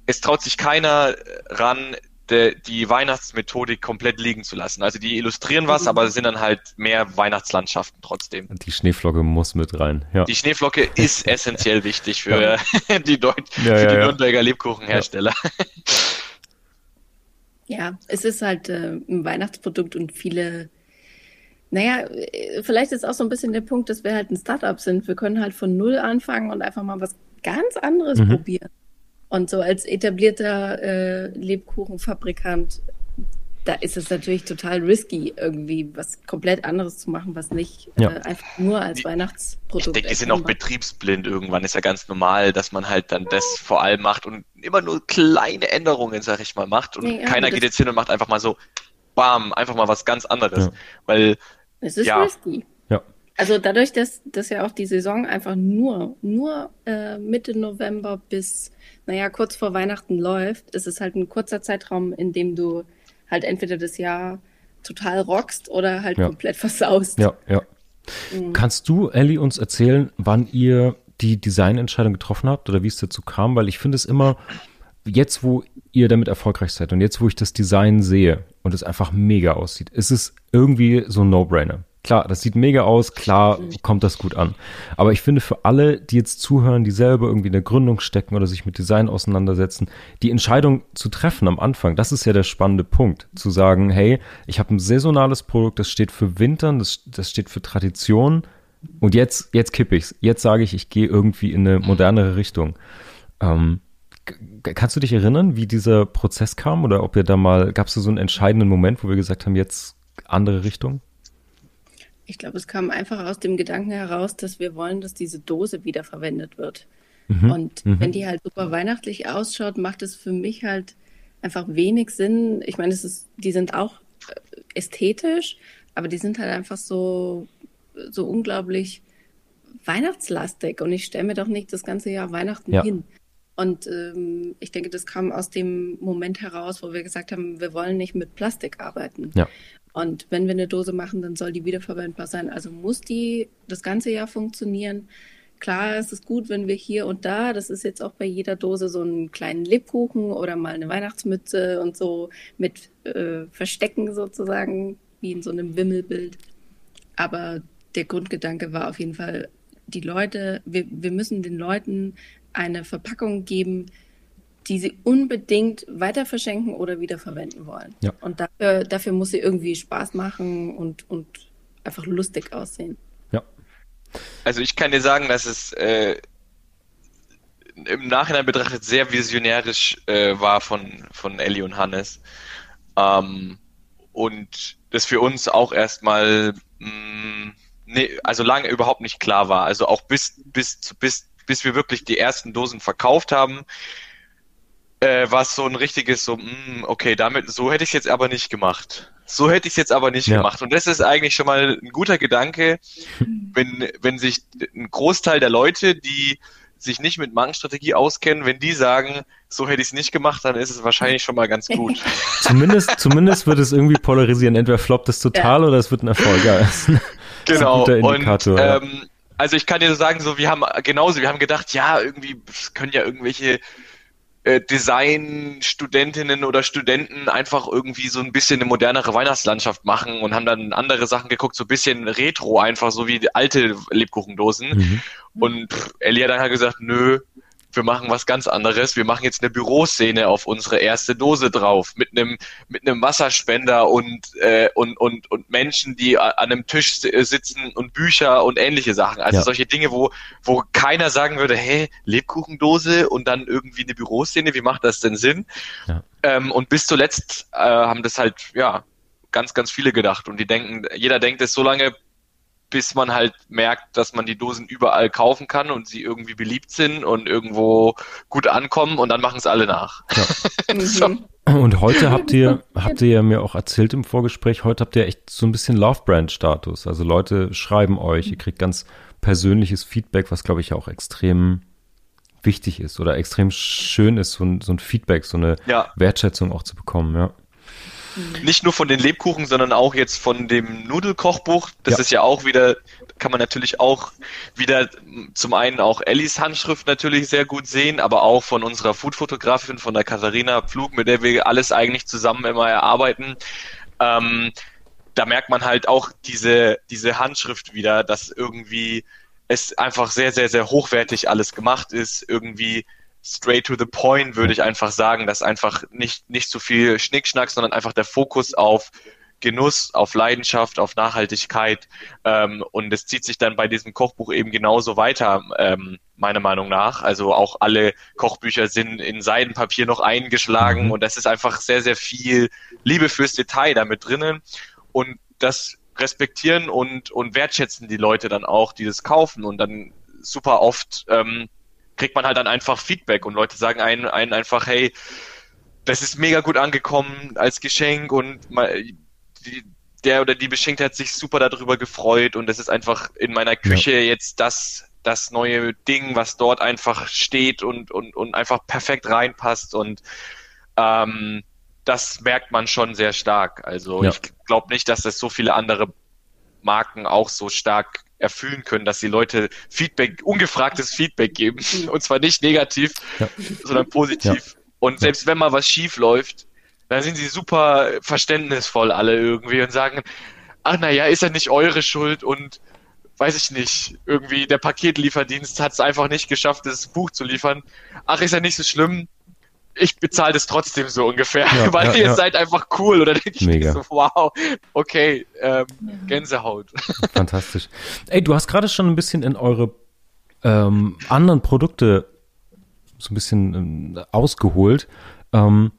es traut sich keiner ran, de, die Weihnachtsmethodik komplett liegen zu lassen. Also die illustrieren was, aber sind dann halt mehr Weihnachtslandschaften trotzdem. Die Schneeflocke muss mit rein. Ja. Die Schneeflocke ist essentiell wichtig für ja. die, Deut ja, für die Nürnberger Lebkuchenhersteller. Ja. es ist halt äh, ein Weihnachtsprodukt und viele naja, äh, vielleicht ist auch so ein bisschen der Punkt, dass wir halt ein Startup sind. Wir können halt von Null anfangen und einfach mal was ganz anderes mhm. probieren. Und so als etablierter äh, Lebkuchenfabrikant, da ist es natürlich total risky, irgendwie was komplett anderes zu machen, was nicht ja. äh, einfach nur als Weihnachtsprodukt. Ich denke, die sind auch betriebsblind irgendwann. Ist ja ganz normal, dass man halt dann das vor allem macht und immer nur kleine Änderungen, sag ich mal, macht. Und nee, keiner geht jetzt hin und macht einfach mal so, bam, einfach mal was ganz anderes. Ja. Weil es ist ja, risky. Also dadurch, dass, dass ja auch die Saison einfach nur, nur äh, Mitte November bis, naja, kurz vor Weihnachten läuft, ist es halt ein kurzer Zeitraum, in dem du halt entweder das Jahr total rockst oder halt ja. komplett versaust. Ja, ja. Mhm. Kannst du, Ellie, uns erzählen, wann ihr die Designentscheidung getroffen habt oder wie es dazu kam? Weil ich finde es immer, jetzt wo ihr damit erfolgreich seid und jetzt wo ich das Design sehe und es einfach mega aussieht, ist es irgendwie so ein No-Brainer. Klar, das sieht mega aus, klar kommt das gut an. Aber ich finde für alle, die jetzt zuhören, die selber irgendwie in der Gründung stecken oder sich mit Design auseinandersetzen, die Entscheidung zu treffen am Anfang, das ist ja der spannende Punkt. Zu sagen, hey, ich habe ein saisonales Produkt, das steht für Wintern, das, das steht für Tradition und jetzt, jetzt kippe ich's. Jetzt sage ich, ich gehe irgendwie in eine modernere Richtung. Ähm, kannst du dich erinnern, wie dieser Prozess kam oder ob ihr da mal, gab es da so einen entscheidenden Moment, wo wir gesagt haben, jetzt andere Richtung? Ich glaube, es kam einfach aus dem Gedanken heraus, dass wir wollen, dass diese Dose wiederverwendet wird. Mhm. Und mhm. wenn die halt super weihnachtlich ausschaut, macht es für mich halt einfach wenig Sinn. Ich meine, es ist, die sind auch äh, ästhetisch, aber die sind halt einfach so, so unglaublich weihnachtslastig. Und ich stelle mir doch nicht das ganze Jahr Weihnachten ja. hin. Und ähm, ich denke, das kam aus dem Moment heraus, wo wir gesagt haben, wir wollen nicht mit Plastik arbeiten. Ja. Und wenn wir eine Dose machen, dann soll die wiederverwendbar sein. Also muss die das ganze Jahr funktionieren. Klar, es ist gut, wenn wir hier und da, das ist jetzt auch bei jeder Dose so einen kleinen Lebkuchen oder mal eine Weihnachtsmütze und so mit äh, Verstecken sozusagen, wie in so einem Wimmelbild. Aber der Grundgedanke war auf jeden Fall, die Leute, wir, wir müssen den Leuten eine Verpackung geben, die sie unbedingt weiter verschenken oder wiederverwenden wollen. Ja. Und dafür, dafür muss sie irgendwie Spaß machen und, und einfach lustig aussehen. Ja. Also ich kann dir sagen, dass es äh, im Nachhinein betrachtet sehr visionärisch äh, war von, von Ellie und Hannes. Ähm, und das für uns auch erstmal mm, nee, also lange überhaupt nicht klar war. Also auch bis, bis, bis, bis wir wirklich die ersten Dosen verkauft haben, äh, war es so ein richtiges, so, mh, mm, okay, damit, so hätte ich es jetzt aber nicht gemacht. So hätte ich es jetzt aber nicht ja. gemacht. Und das ist eigentlich schon mal ein guter Gedanke, wenn, wenn sich ein Großteil der Leute, die sich nicht mit Markenstrategie auskennen, wenn die sagen, so hätte ich es nicht gemacht, dann ist es wahrscheinlich schon mal ganz gut. zumindest, zumindest wird es irgendwie polarisieren. Entweder floppt es total ja. oder es wird ein Erfolg. Ja, genau. Und, ähm, also ich kann dir so sagen, so wir haben genauso, wir haben gedacht, ja, irgendwie können ja irgendwelche äh, Design-Studentinnen oder Studenten einfach irgendwie so ein bisschen eine modernere Weihnachtslandschaft machen und haben dann andere Sachen geguckt, so ein bisschen retro einfach, so wie alte Lebkuchendosen. Mhm. Und Ellie hat dann halt gesagt, nö, wir machen was ganz anderes. Wir machen jetzt eine Büroszene auf unsere erste Dose drauf mit einem mit einem Wasserspender und äh, und und und Menschen, die an einem Tisch sitzen und Bücher und ähnliche Sachen. Also ja. solche Dinge, wo wo keiner sagen würde, hey Lebkuchendose und dann irgendwie eine Büroszene. Wie macht das denn Sinn? Ja. Ähm, und bis zuletzt äh, haben das halt ja ganz ganz viele gedacht und die denken, jeder denkt es so lange bis man halt merkt, dass man die Dosen überall kaufen kann und sie irgendwie beliebt sind und irgendwo gut ankommen und dann machen es alle nach. Ja. so. Und heute habt ihr, habt ihr ja mir auch erzählt im Vorgespräch, heute habt ihr echt so ein bisschen Love-Brand-Status. Also Leute schreiben euch, ihr kriegt ganz persönliches Feedback, was glaube ich auch extrem wichtig ist oder extrem schön ist, so ein, so ein Feedback, so eine ja. Wertschätzung auch zu bekommen, ja. Mhm. Nicht nur von den Lebkuchen, sondern auch jetzt von dem Nudelkochbuch. Das ja. ist ja auch wieder, kann man natürlich auch wieder zum einen auch Ellis Handschrift natürlich sehr gut sehen, aber auch von unserer Foodfotografin, von der Katharina Pflug, mit der wir alles eigentlich zusammen immer erarbeiten. Ähm, da merkt man halt auch diese, diese Handschrift wieder, dass irgendwie es einfach sehr, sehr, sehr hochwertig alles gemacht ist, irgendwie straight to the point, würde ich einfach sagen, dass einfach nicht, nicht so viel Schnickschnack, sondern einfach der Fokus auf Genuss, auf Leidenschaft, auf Nachhaltigkeit. Ähm, und es zieht sich dann bei diesem Kochbuch eben genauso weiter, ähm, meiner Meinung nach. Also auch alle Kochbücher sind in Seidenpapier noch eingeschlagen mhm. und das ist einfach sehr, sehr viel Liebe fürs Detail damit drinnen. Und das respektieren und, und wertschätzen die Leute dann auch, die das kaufen und dann super oft ähm, kriegt man halt dann einfach Feedback und Leute sagen einen, einen einfach, hey, das ist mega gut angekommen als Geschenk und mal, die, der oder die Beschenkte hat sich super darüber gefreut und das ist einfach in meiner Küche ja. jetzt das, das neue Ding, was dort einfach steht und, und, und einfach perfekt reinpasst und ähm, das merkt man schon sehr stark. Also ja. ich glaube nicht, dass das so viele andere Marken auch so stark erfüllen können, dass die Leute Feedback, ungefragtes Feedback geben. Und zwar nicht negativ, ja. sondern positiv. Ja. Und selbst wenn mal was schief läuft, dann sind sie super verständnisvoll alle irgendwie und sagen, ach naja, ist ja nicht eure Schuld und weiß ich nicht, irgendwie der Paketlieferdienst hat es einfach nicht geschafft, das Buch zu liefern. Ach, ist ja nicht so schlimm, ich bezahle das trotzdem so ungefähr, ja, weil ja, ihr ja. seid einfach cool. Oder denke ich Mega. so, wow, okay, ähm, Gänsehaut. Fantastisch. Ey, du hast gerade schon ein bisschen in eure ähm, anderen Produkte so ein bisschen ähm, ausgeholt. Ähm,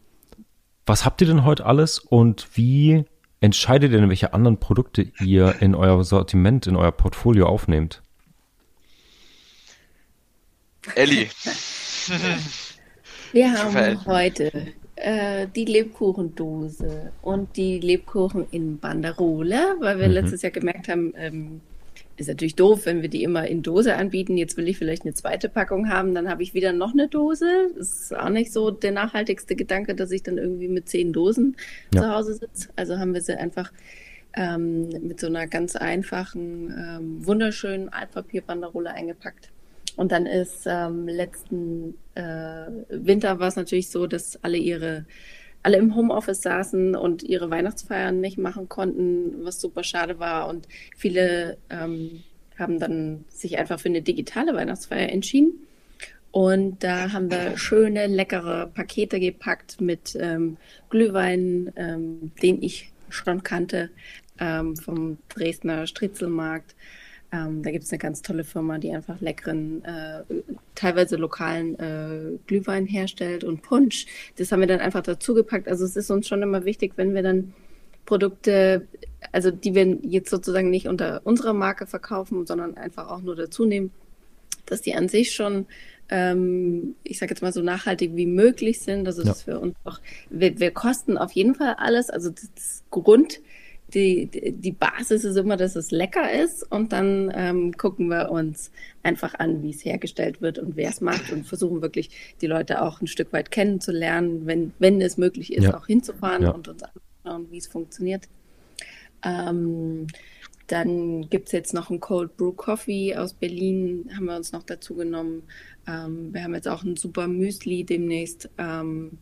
was habt ihr denn heute alles und wie entscheidet ihr denn, welche anderen Produkte ihr in euer Sortiment, in euer Portfolio aufnehmt? Elli. Wir haben heute äh, die Lebkuchendose und die Lebkuchen in Banderole, weil wir mhm. letztes Jahr gemerkt haben, ähm, ist natürlich doof, wenn wir die immer in Dose anbieten. Jetzt will ich vielleicht eine zweite Packung haben, dann habe ich wieder noch eine Dose. Das ist auch nicht so der nachhaltigste Gedanke, dass ich dann irgendwie mit zehn Dosen ja. zu Hause sitze. Also haben wir sie einfach ähm, mit so einer ganz einfachen, ähm, wunderschönen Altpapierbanderole eingepackt. Und dann ist ähm, letzten äh, Winter war es natürlich so, dass alle ihre alle im Homeoffice saßen und ihre Weihnachtsfeiern nicht machen konnten, was super schade war. Und viele ähm, haben dann sich einfach für eine digitale Weihnachtsfeier entschieden. Und da haben wir schöne, leckere Pakete gepackt mit ähm, Glühwein, ähm, den ich schon kannte, ähm, vom Dresdner Stritzelmarkt. Ähm, da gibt es eine ganz tolle Firma, die einfach leckeren, äh, teilweise lokalen äh, Glühwein herstellt und Punsch. Das haben wir dann einfach dazugepackt. Also es ist uns schon immer wichtig, wenn wir dann Produkte, also die wir jetzt sozusagen nicht unter unserer Marke verkaufen, sondern einfach auch nur dazu nehmen, dass die an sich schon, ähm, ich sage jetzt mal so nachhaltig wie möglich sind. Also das ja. für uns auch, wir, wir kosten auf jeden Fall alles. Also das Grund, die, die Basis ist immer, dass es lecker ist und dann ähm, gucken wir uns einfach an, wie es hergestellt wird und wer es macht und versuchen wirklich die Leute auch ein Stück weit kennenzulernen, wenn, wenn es möglich ist, ja. auch hinzufahren ja. und uns anschauen, wie es funktioniert. Ähm, dann gibt es jetzt noch einen Cold Brew Coffee aus Berlin, haben wir uns noch dazu genommen. Ähm, wir haben jetzt auch ein super Müsli demnächst. Ähm,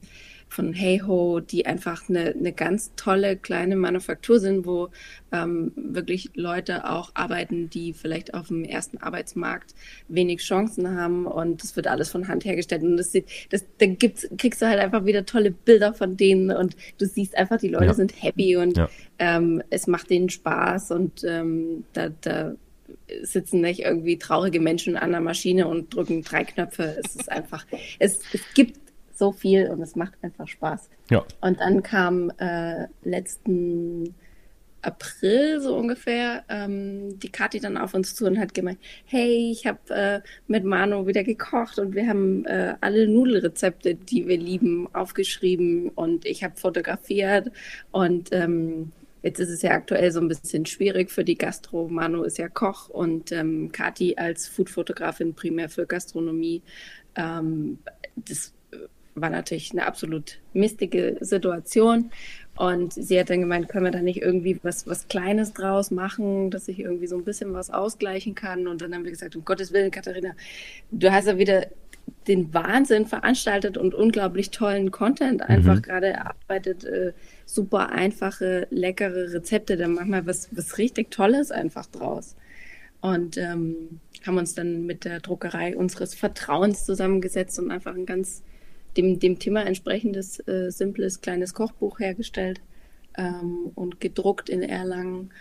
von Hey Ho, die einfach eine, eine ganz tolle kleine Manufaktur sind, wo ähm, wirklich Leute auch arbeiten, die vielleicht auf dem ersten Arbeitsmarkt wenig Chancen haben und es wird alles von Hand hergestellt und das, das, da gibt's, kriegst du halt einfach wieder tolle Bilder von denen und du siehst einfach, die Leute ja. sind happy und ja. ähm, es macht denen Spaß und ähm, da, da sitzen nicht irgendwie traurige Menschen an der Maschine und drücken drei Knöpfe. Es ist einfach, es, es gibt so viel und es macht einfach Spaß. Ja. Und dann kam äh, letzten April so ungefähr ähm, die Kathi dann auf uns zu und hat gemeint, hey, ich habe äh, mit Manu wieder gekocht und wir haben äh, alle Nudelrezepte, die wir lieben, aufgeschrieben und ich habe fotografiert und ähm, Jetzt ist es ja aktuell so ein bisschen schwierig für die Gastro. Manu ist ja Koch und ähm, Kati als Foodfotografin primär für Gastronomie. Ähm, das war natürlich eine absolut mistige Situation. Und sie hat dann gemeint, können wir da nicht irgendwie was, was Kleines draus machen, dass ich irgendwie so ein bisschen was ausgleichen kann. Und dann haben wir gesagt, um Gottes Willen, Katharina, du hast ja wieder den Wahnsinn veranstaltet und unglaublich tollen Content einfach mhm. gerade erarbeitet. Äh, super einfache, leckere Rezepte, dann manchmal was, was richtig Tolles einfach draus. Und ähm, haben uns dann mit der Druckerei unseres Vertrauens zusammengesetzt und einfach ein ganz dem, dem Thema entsprechendes, äh, simples, kleines Kochbuch hergestellt ähm, und gedruckt in Erlangen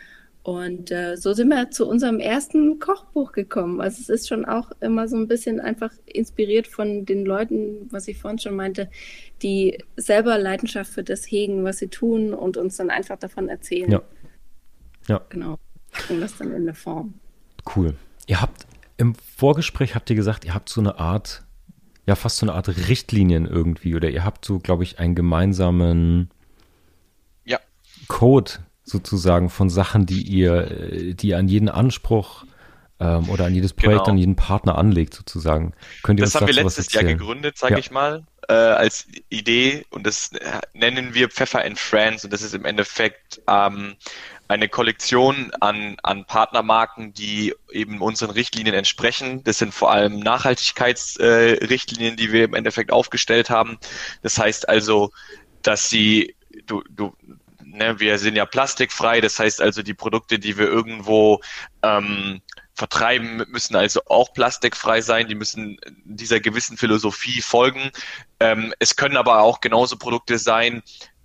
und äh, so sind wir zu unserem ersten Kochbuch gekommen. Also es ist schon auch immer so ein bisschen einfach inspiriert von den Leuten, was ich vorhin schon meinte, die selber Leidenschaft für das hegen, was sie tun und uns dann einfach davon erzählen. Ja. Ja. Genau. Und das dann in der Form. Cool. Ihr habt im Vorgespräch habt ihr gesagt, ihr habt so eine Art, ja, fast so eine Art Richtlinien irgendwie oder ihr habt so, glaube ich, einen gemeinsamen ja. Code sozusagen von Sachen, die ihr, äh, die ihr an jeden Anspruch ähm, oder an jedes Projekt, genau. an jeden Partner anlegt, sozusagen. Könnt ihr das uns haben wir letztes Jahr gegründet, sage ja. ich mal, äh, als Idee und das äh, nennen wir Pfeffer and Friends und das ist im Endeffekt ähm, eine Kollektion an, an Partnermarken, die eben unseren Richtlinien entsprechen. Das sind vor allem Nachhaltigkeitsrichtlinien, äh, die wir im Endeffekt aufgestellt haben. Das heißt also, dass sie, du, du, ne, wir sind ja plastikfrei, das heißt also die Produkte, die wir irgendwo ähm, vertreiben, müssen also auch plastikfrei sein, die müssen dieser gewissen Philosophie folgen. Ähm, es können aber auch genauso Produkte sein,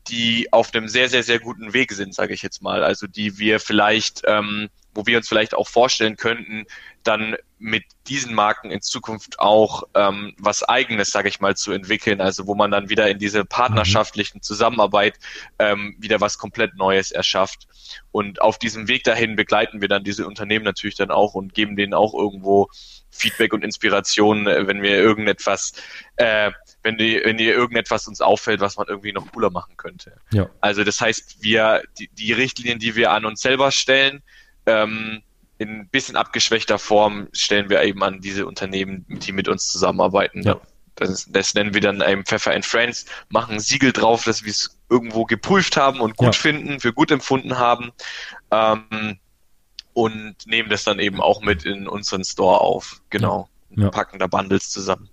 die auf einem sehr, sehr, sehr guten Weg sind, sage ich jetzt mal. Also die wir vielleicht, ähm, wo wir uns vielleicht auch vorstellen könnten, dann mit diesen Marken in Zukunft auch ähm, was eigenes, sage ich mal, zu entwickeln. Also wo man dann wieder in diese partnerschaftlichen Zusammenarbeit ähm, wieder was komplett Neues erschafft. Und auf diesem Weg dahin begleiten wir dann diese Unternehmen natürlich dann auch und geben denen auch irgendwo Feedback und Inspiration, äh, wenn wir irgendetwas, äh, wenn, die, wenn dir irgendetwas uns auffällt, was man irgendwie noch cooler machen könnte. Ja. Also das heißt, wir die, die Richtlinien, die wir an uns selber stellen, ähm, in ein bisschen abgeschwächter Form stellen wir eben an diese Unternehmen, die mit uns zusammenarbeiten. Ja. Das, das nennen wir dann eben Pfeffer and Friends, machen Siegel drauf, dass wir es irgendwo geprüft haben und gut ja. finden, für gut empfunden haben. Ähm, und nehmen das dann eben auch mit in unseren Store auf. Genau. Ja. Packen da Bundles zusammen.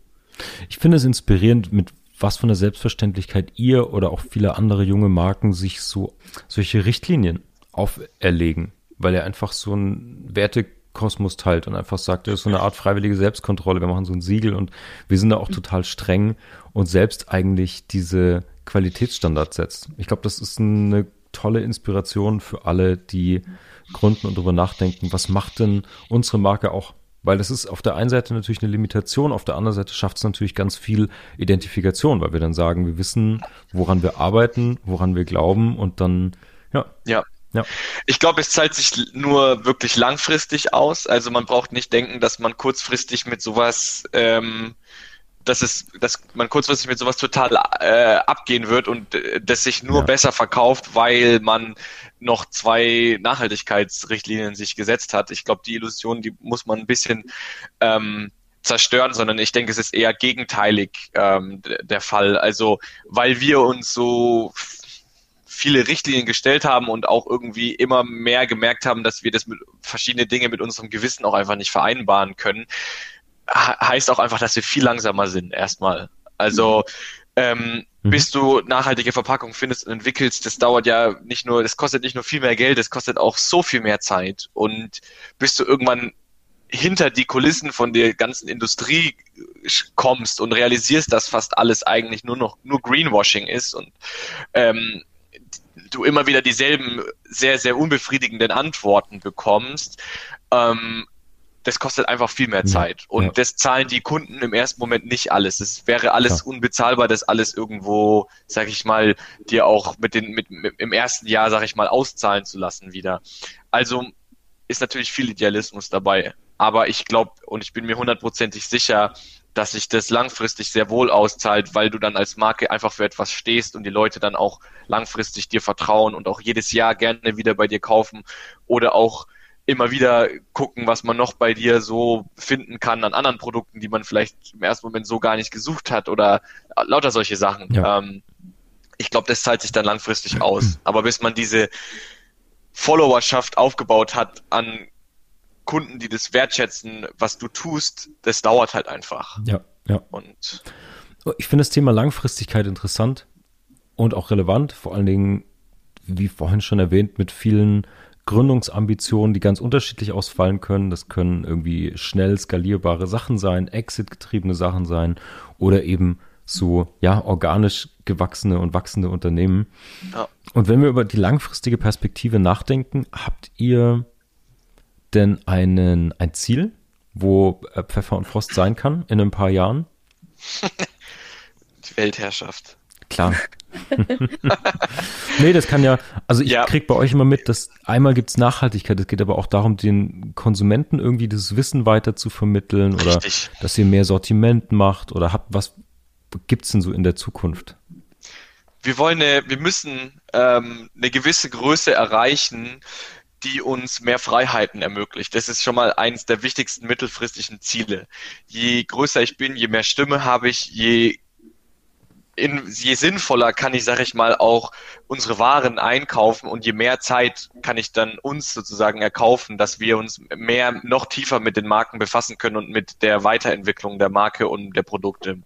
Ich finde es inspirierend, mit was von der Selbstverständlichkeit ihr oder auch viele andere junge Marken sich so solche Richtlinien auferlegen weil er einfach so ein Wertekosmos teilt und einfach sagt, das ist so eine Art freiwillige Selbstkontrolle. Wir machen so ein Siegel und wir sind da auch total streng und selbst eigentlich diese Qualitätsstandards setzt. Ich glaube, das ist eine tolle Inspiration für alle, die gründen und darüber nachdenken, was macht denn unsere Marke auch weil das ist auf der einen Seite natürlich eine Limitation, auf der anderen Seite schafft es natürlich ganz viel Identifikation, weil wir dann sagen, wir wissen, woran wir arbeiten, woran wir glauben und dann, ja. Ja, ja. Ich glaube, es zahlt sich nur wirklich langfristig aus. Also man braucht nicht denken, dass man kurzfristig mit sowas, ähm, dass es, dass man kurzfristig mit sowas total äh, abgehen wird und äh, das sich nur ja. besser verkauft, weil man noch zwei Nachhaltigkeitsrichtlinien sich gesetzt hat. Ich glaube, die Illusion, die muss man ein bisschen ähm, zerstören, sondern ich denke, es ist eher gegenteilig ähm, der Fall. Also weil wir uns so viele Richtlinien gestellt haben und auch irgendwie immer mehr gemerkt haben, dass wir das mit verschiedene Dinge mit unserem Gewissen auch einfach nicht vereinbaren können, heißt auch einfach, dass wir viel langsamer sind erstmal. Also ähm, mhm. bis du nachhaltige Verpackung findest und entwickelst, das dauert ja nicht nur, das kostet nicht nur viel mehr Geld, das kostet auch so viel mehr Zeit. Und bis du irgendwann hinter die Kulissen von der ganzen Industrie kommst und realisierst, dass fast alles eigentlich nur noch nur Greenwashing ist und ähm, du immer wieder dieselben sehr, sehr unbefriedigenden Antworten bekommst, ähm, das kostet einfach viel mehr Zeit. Und ja. das zahlen die Kunden im ersten Moment nicht alles. Es wäre alles ja. unbezahlbar, das alles irgendwo, sag ich mal, dir auch mit den, mit, mit im ersten Jahr, sag ich mal, auszahlen zu lassen wieder. Also ist natürlich viel Idealismus dabei. Aber ich glaube und ich bin mir hundertprozentig sicher, dass sich das langfristig sehr wohl auszahlt, weil du dann als Marke einfach für etwas stehst und die Leute dann auch langfristig dir vertrauen und auch jedes Jahr gerne wieder bei dir kaufen oder auch immer wieder gucken, was man noch bei dir so finden kann an anderen Produkten, die man vielleicht im ersten Moment so gar nicht gesucht hat oder lauter solche Sachen. Ja. Ähm, ich glaube, das zahlt sich dann langfristig aus. Aber bis man diese Followerschaft aufgebaut hat an Kunden, die das wertschätzen, was du tust, das dauert halt einfach. Ja, ja. Und ich finde das Thema Langfristigkeit interessant und auch relevant, vor allen Dingen, wie vorhin schon erwähnt, mit vielen Gründungsambitionen, die ganz unterschiedlich ausfallen können. Das können irgendwie schnell skalierbare Sachen sein, Exit-getriebene Sachen sein oder eben so, ja, organisch gewachsene und wachsende Unternehmen. Ja. Und wenn wir über die langfristige Perspektive nachdenken, habt ihr denn einen, ein Ziel, wo äh, Pfeffer und Frost sein kann in ein paar Jahren? Die Weltherrschaft. Klar. nee, das kann ja, also ich ja. krieg bei euch immer mit, dass einmal gibt es Nachhaltigkeit, es geht aber auch darum, den Konsumenten irgendwie das Wissen weiter zu vermitteln oder Richtig. dass ihr mehr Sortiment macht oder habt, was gibt es denn so in der Zukunft? Wir wollen eine, wir müssen ähm, eine gewisse Größe erreichen, die uns mehr Freiheiten ermöglicht. Das ist schon mal eines der wichtigsten mittelfristigen Ziele. Je größer ich bin, je mehr Stimme habe ich, je in, je sinnvoller kann ich, sag ich mal, auch unsere Waren einkaufen und je mehr Zeit kann ich dann uns sozusagen erkaufen, dass wir uns mehr, noch tiefer mit den Marken befassen können und mit der Weiterentwicklung der Marke und der Produkte.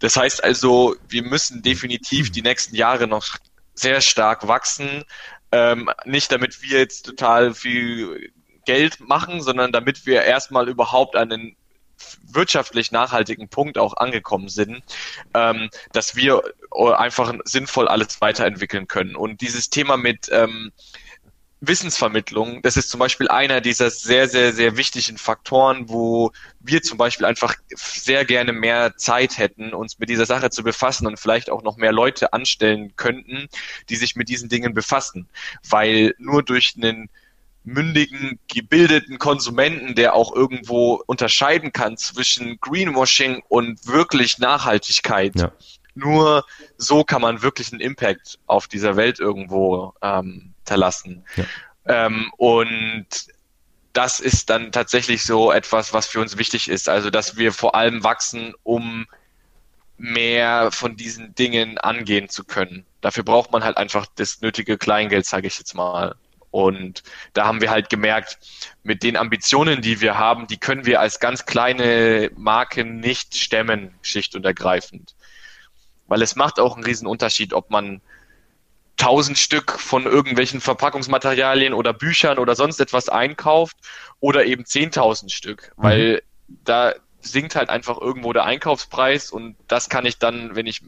Das heißt also, wir müssen definitiv die nächsten Jahre noch sehr stark wachsen, ähm, nicht damit wir jetzt total viel Geld machen, sondern damit wir erstmal überhaupt einen wirtschaftlich nachhaltigen Punkt auch angekommen sind, ähm, dass wir einfach sinnvoll alles weiterentwickeln können. Und dieses Thema mit ähm, Wissensvermittlung, das ist zum Beispiel einer dieser sehr, sehr, sehr wichtigen Faktoren, wo wir zum Beispiel einfach sehr gerne mehr Zeit hätten, uns mit dieser Sache zu befassen und vielleicht auch noch mehr Leute anstellen könnten, die sich mit diesen Dingen befassen. Weil nur durch einen mündigen, gebildeten Konsumenten, der auch irgendwo unterscheiden kann zwischen Greenwashing und wirklich Nachhaltigkeit. Ja. Nur so kann man wirklich einen Impact auf dieser Welt irgendwo ähm, hinterlassen. Ja. Ähm, und das ist dann tatsächlich so etwas, was für uns wichtig ist. Also, dass wir vor allem wachsen, um mehr von diesen Dingen angehen zu können. Dafür braucht man halt einfach das nötige Kleingeld, sage ich jetzt mal. Und da haben wir halt gemerkt, mit den Ambitionen, die wir haben, die können wir als ganz kleine Marke nicht stemmen, schlicht und ergreifend. Weil es macht auch einen riesen Unterschied, ob man tausend Stück von irgendwelchen Verpackungsmaterialien oder Büchern oder sonst etwas einkauft oder eben zehntausend Stück, mhm. weil da sinkt halt einfach irgendwo der Einkaufspreis und das kann ich dann, wenn ich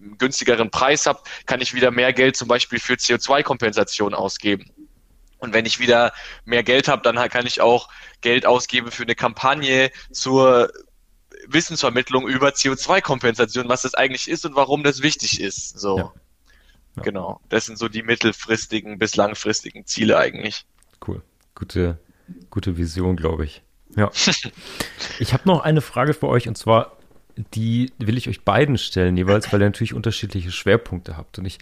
einen günstigeren Preis habe, kann ich wieder mehr Geld zum Beispiel für CO2-Kompensation ausgeben. Und wenn ich wieder mehr Geld habe, dann kann ich auch Geld ausgeben für eine Kampagne zur Wissensvermittlung über CO2-Kompensation, was das eigentlich ist und warum das wichtig ist. So. Ja. Ja. Genau. Das sind so die mittelfristigen bis langfristigen Ziele eigentlich. Cool. Gute, gute Vision, glaube ich. Ja. ich habe noch eine Frage für euch und zwar, die will ich euch beiden stellen jeweils, weil ihr natürlich unterschiedliche Schwerpunkte habt. Und ich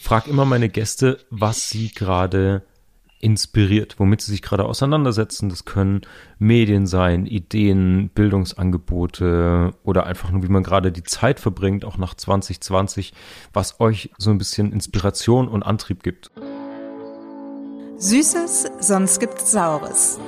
frage immer meine Gäste, was sie gerade inspiriert, womit sie sich gerade auseinandersetzen. Das können Medien sein, Ideen, Bildungsangebote oder einfach nur, wie man gerade die Zeit verbringt, auch nach 2020, was euch so ein bisschen Inspiration und Antrieb gibt. Süßes, sonst gibt's Saures.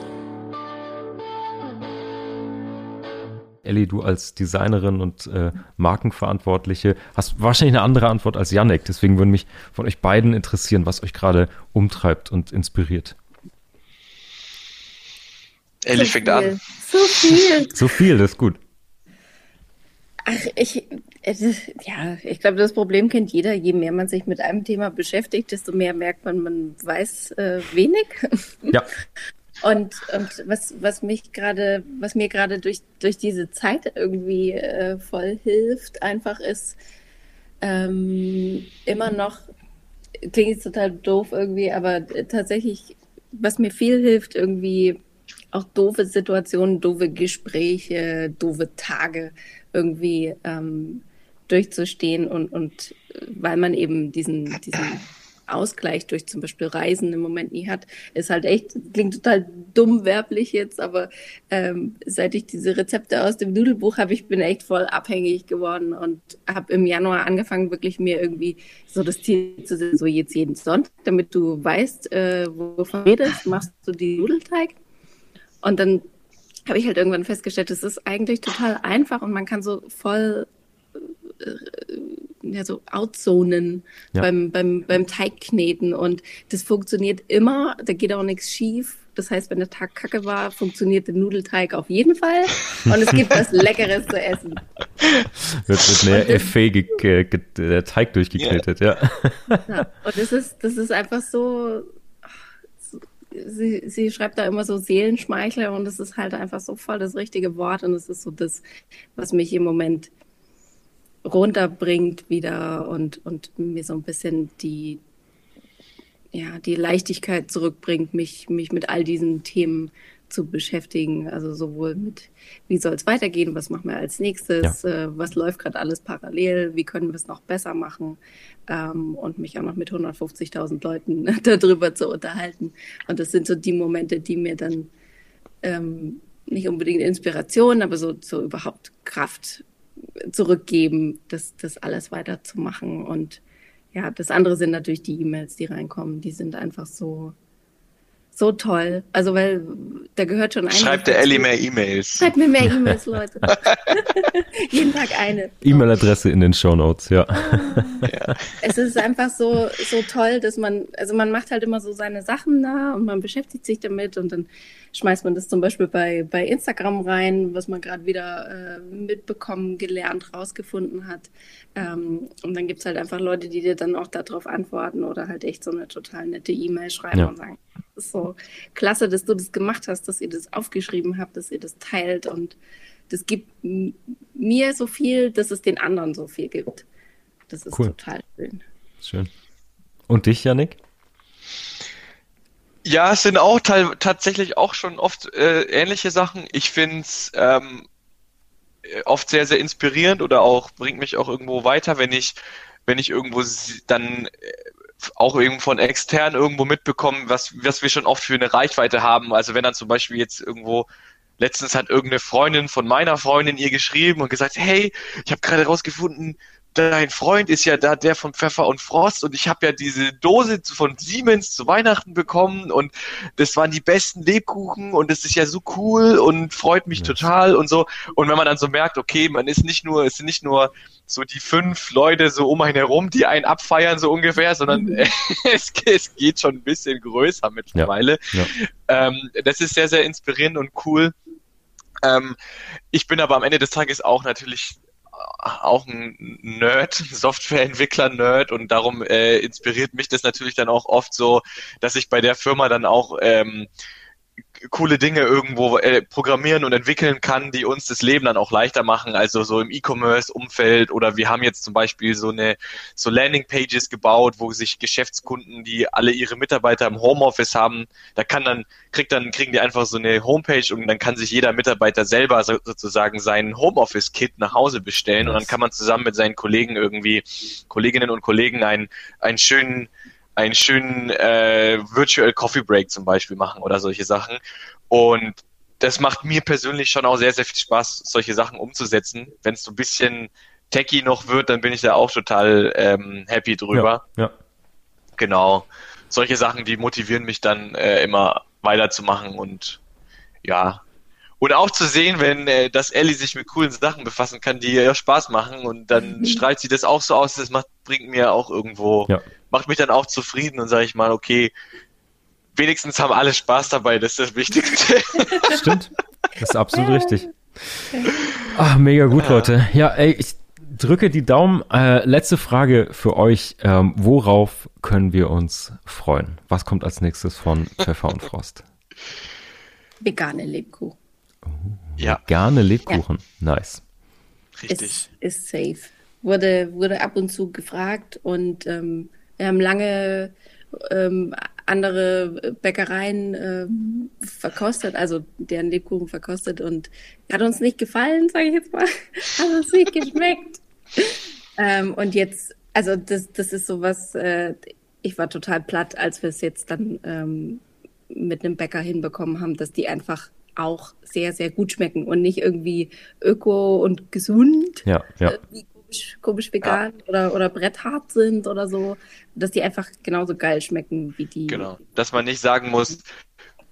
Ellie, du als Designerin und äh, Markenverantwortliche hast wahrscheinlich eine andere Antwort als Yannick. Deswegen würde mich von euch beiden interessieren, was euch gerade umtreibt und inspiriert. Ellie so fängt viel. an. So viel. so viel, das ist gut. Ach, ich, ja, ich glaube, das Problem kennt jeder. Je mehr man sich mit einem Thema beschäftigt, desto mehr merkt man, man weiß äh, wenig. Ja. Und, und was, was mich gerade, was mir gerade durch, durch diese Zeit irgendwie äh, voll hilft, einfach ist ähm, immer noch, klingt jetzt total doof irgendwie, aber tatsächlich, was mir viel hilft, irgendwie auch doofe Situationen, doofe Gespräche, doofe Tage irgendwie ähm, durchzustehen und, und weil man eben diesen, diesen Ausgleich durch zum Beispiel Reisen im Moment nie hat, ist halt echt, klingt total dumm werblich jetzt, aber ähm, seit ich diese Rezepte aus dem Nudelbuch habe, ich bin echt voll abhängig geworden und habe im Januar angefangen, wirklich mir irgendwie so das Ziel zu setzen, so jetzt jeden Sonntag, damit du weißt, äh, wovon redest, machst du die Nudelteig. Und dann habe ich halt irgendwann festgestellt, es ist eigentlich total einfach und man kann so voll ja, so outzonen ja. beim, beim, beim Teigkneten und das funktioniert immer, da geht auch nichts schief. Das heißt, wenn der Tag kacke war, funktioniert der Nudelteig auf jeden Fall und es gibt was Leckeres zu essen. Wird mit einer der Teig durchgeknetet, ja. ja. ja. Und das ist, das ist einfach so, sie, sie schreibt da immer so Seelenschmeichler und es ist halt einfach so voll das richtige Wort und es ist so das, was mich im Moment runterbringt wieder und, und mir so ein bisschen die, ja, die Leichtigkeit zurückbringt, mich, mich mit all diesen Themen zu beschäftigen. Also sowohl mit, wie soll es weitergehen, was machen wir als nächstes, ja. äh, was läuft gerade alles parallel, wie können wir es noch besser machen ähm, und mich auch noch mit 150.000 Leuten darüber zu unterhalten. Und das sind so die Momente, die mir dann ähm, nicht unbedingt Inspiration, aber so, so überhaupt Kraft zurückgeben, das, das alles weiterzumachen. Und ja, das andere sind natürlich die E-Mails, die reinkommen. Die sind einfach so, so toll. Also, weil da gehört schon ein. Schreibt der Ellie mehr E-Mails. Schreibt mir mehr E-Mails, Leute. Jeden Tag eine. E-Mail-Adresse in den Show Notes, ja. ja. Es ist einfach so, so toll, dass man, also man macht halt immer so seine Sachen da und man beschäftigt sich damit und dann schmeißt man das zum Beispiel bei, bei Instagram rein, was man gerade wieder äh, mitbekommen, gelernt, rausgefunden hat. Ähm, und dann gibt's halt einfach Leute, die dir dann auch darauf antworten oder halt echt so eine total nette E-Mail schreiben ja. und sagen, ist so klasse, dass du das gemacht hast, dass ihr das aufgeschrieben habt, dass ihr das teilt und das gibt mir so viel, dass es den anderen so viel gibt. Das ist cool. total schön. Schön. Und dich, Janik? Ja, es sind auch tatsächlich auch schon oft äh, ähnliche Sachen. Ich finde es ähm, oft sehr, sehr inspirierend oder auch bringt mich auch irgendwo weiter, wenn ich, wenn ich irgendwo dann äh, auch irgendwo von extern irgendwo mitbekomme, was, was wir schon oft für eine Reichweite haben. Also wenn dann zum Beispiel jetzt irgendwo letztens hat irgendeine Freundin von meiner Freundin ihr geschrieben und gesagt, hey, ich habe gerade rausgefunden, dein Freund ist ja da der von Pfeffer und Frost und ich habe ja diese Dose von Siemens zu Weihnachten bekommen und das waren die besten Lebkuchen und das ist ja so cool und freut mich yes. total und so. Und wenn man dann so merkt, okay, man ist nicht nur, es sind nicht nur so die fünf Leute so um einen herum, die einen abfeiern, so ungefähr, sondern mhm. es, es, geht schon ein bisschen größer mittlerweile. Ja. Ja. Ähm, das ist sehr, sehr inspirierend und cool. Ähm, ich bin aber am Ende des Tages auch natürlich auch ein Nerd, Softwareentwickler-Nerd und darum äh, inspiriert mich das natürlich dann auch oft so, dass ich bei der Firma dann auch ähm, coole Dinge irgendwo äh, programmieren und entwickeln kann, die uns das Leben dann auch leichter machen, also so im E-Commerce-Umfeld oder wir haben jetzt zum Beispiel so eine so Landing-Pages gebaut, wo sich Geschäftskunden, die alle ihre Mitarbeiter im Homeoffice haben, da kann dann kriegt dann kriegen die einfach so eine Homepage und dann kann sich jeder Mitarbeiter selber so, sozusagen seinen Homeoffice-Kit nach Hause bestellen und dann kann man zusammen mit seinen Kollegen irgendwie Kolleginnen und Kollegen einen einen schönen einen schönen äh, Virtual Coffee Break zum Beispiel machen oder solche Sachen. Und das macht mir persönlich schon auch sehr, sehr viel Spaß, solche Sachen umzusetzen. Wenn es so ein bisschen techy noch wird, dann bin ich da auch total ähm, happy drüber. Ja, ja. Genau. Solche Sachen, die motivieren mich dann äh, immer weiterzumachen und ja. Und auch zu sehen, wenn äh, dass Ellie sich mit coolen Sachen befassen kann, die ihr Spaß machen und dann strahlt sie das auch so aus, das macht, bringt mir auch irgendwo, ja. Macht mich dann auch zufrieden und sage ich mal, okay, wenigstens haben alle Spaß dabei, das ist das Wichtigste. Stimmt, das ist absolut richtig. Ach, mega gut, ja. Leute. Ja, ey, ich drücke die Daumen. Äh, letzte Frage für euch. Ähm, worauf können wir uns freuen? Was kommt als nächstes von Pfeffer und Frost? Vegane Lebkuchen. Oh, ja. Vegane Lebkuchen. Ja. Nice. Richtig. Ist, ist safe. Wurde, wurde ab und zu gefragt und ähm, wir haben lange ähm, andere Bäckereien ähm, verkostet, also deren Lebkuchen verkostet und hat uns nicht gefallen, sage ich jetzt mal. Hat uns nicht geschmeckt. ähm, und jetzt, also das, das ist sowas, äh, ich war total platt, als wir es jetzt dann ähm, mit einem Bäcker hinbekommen haben, dass die einfach auch sehr, sehr gut schmecken und nicht irgendwie öko und gesund. Ja, ja. Äh, komisch, komisch vegan ja. oder, oder bretthart sind oder so, dass die einfach genauso geil schmecken wie die. Genau. Dass man nicht sagen muss,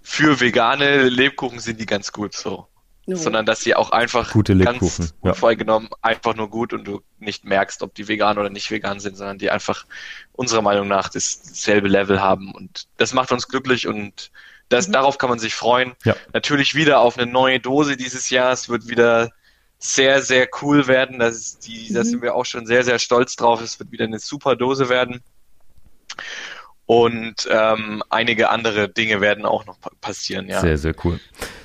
für vegane Lebkuchen sind die ganz gut so. No. Sondern dass sie auch einfach Gute Lebkuchen. ganz ja. genommen einfach nur gut und du nicht merkst, ob die vegan oder nicht vegan sind, sondern die einfach unserer Meinung nach dasselbe Level haben. Und das macht uns glücklich und das, mhm. darauf kann man sich freuen. Ja. Natürlich wieder auf eine neue Dose dieses Jahr. Es wird wieder sehr, sehr cool werden. Das ist die, mhm. da sind wir auch schon sehr, sehr stolz drauf. Es wird wieder eine super Dose werden. Und ähm, einige andere Dinge werden auch noch passieren, ja. Sehr, sehr cool.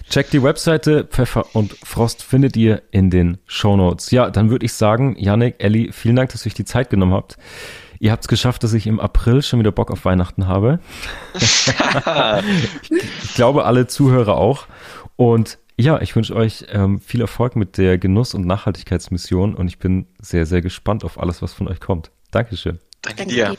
Checkt die Webseite Pfeffer und Frost findet ihr in den Show Notes. Ja, dann würde ich sagen, Yannick, Elli, vielen Dank, dass ihr euch die Zeit genommen habt. Ihr habt es geschafft, dass ich im April schon wieder Bock auf Weihnachten habe. ich, ich glaube, alle Zuhörer auch. Und ja, ich wünsche euch ähm, viel Erfolg mit der Genuss- und Nachhaltigkeitsmission und ich bin sehr, sehr gespannt auf alles, was von euch kommt. Dankeschön. Danke, Danke dir.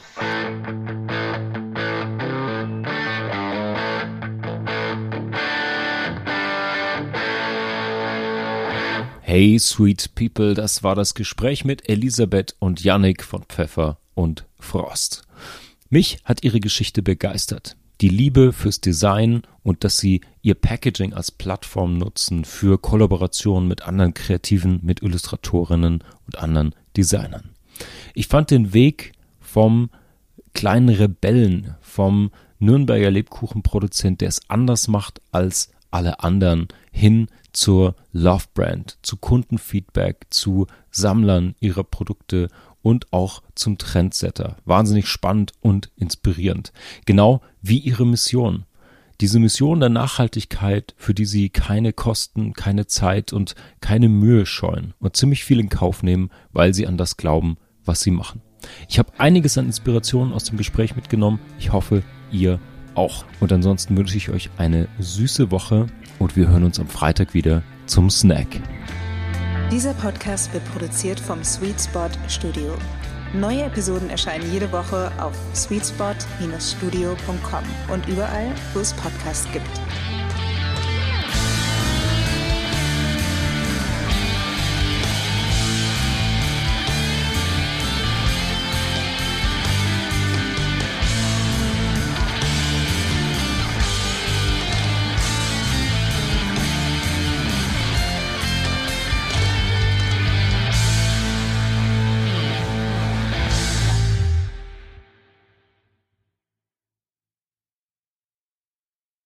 Hey, sweet people, das war das Gespräch mit Elisabeth und Yannick von Pfeffer und Frost. Mich hat ihre Geschichte begeistert. Die Liebe fürs Design und dass sie ihr Packaging als Plattform nutzen für Kollaborationen mit anderen Kreativen, mit Illustratorinnen und anderen Designern. Ich fand den Weg vom kleinen Rebellen, vom Nürnberger Lebkuchenproduzent, der es anders macht als alle anderen, hin zur Love Brand, zu Kundenfeedback, zu Sammlern ihrer Produkte und auch zum Trendsetter. Wahnsinnig spannend und inspirierend. Genau wie ihre Mission. Diese Mission der Nachhaltigkeit, für die sie keine Kosten, keine Zeit und keine Mühe scheuen und ziemlich viel in Kauf nehmen, weil sie an das glauben, was sie machen. Ich habe einiges an Inspirationen aus dem Gespräch mitgenommen. Ich hoffe, ihr auch. Und ansonsten wünsche ich euch eine süße Woche und wir hören uns am Freitag wieder zum Snack. Dieser Podcast wird produziert vom Sweet Spot Studio. Neue Episoden erscheinen jede Woche auf sweetspot-studio.com und überall, wo es Podcasts gibt.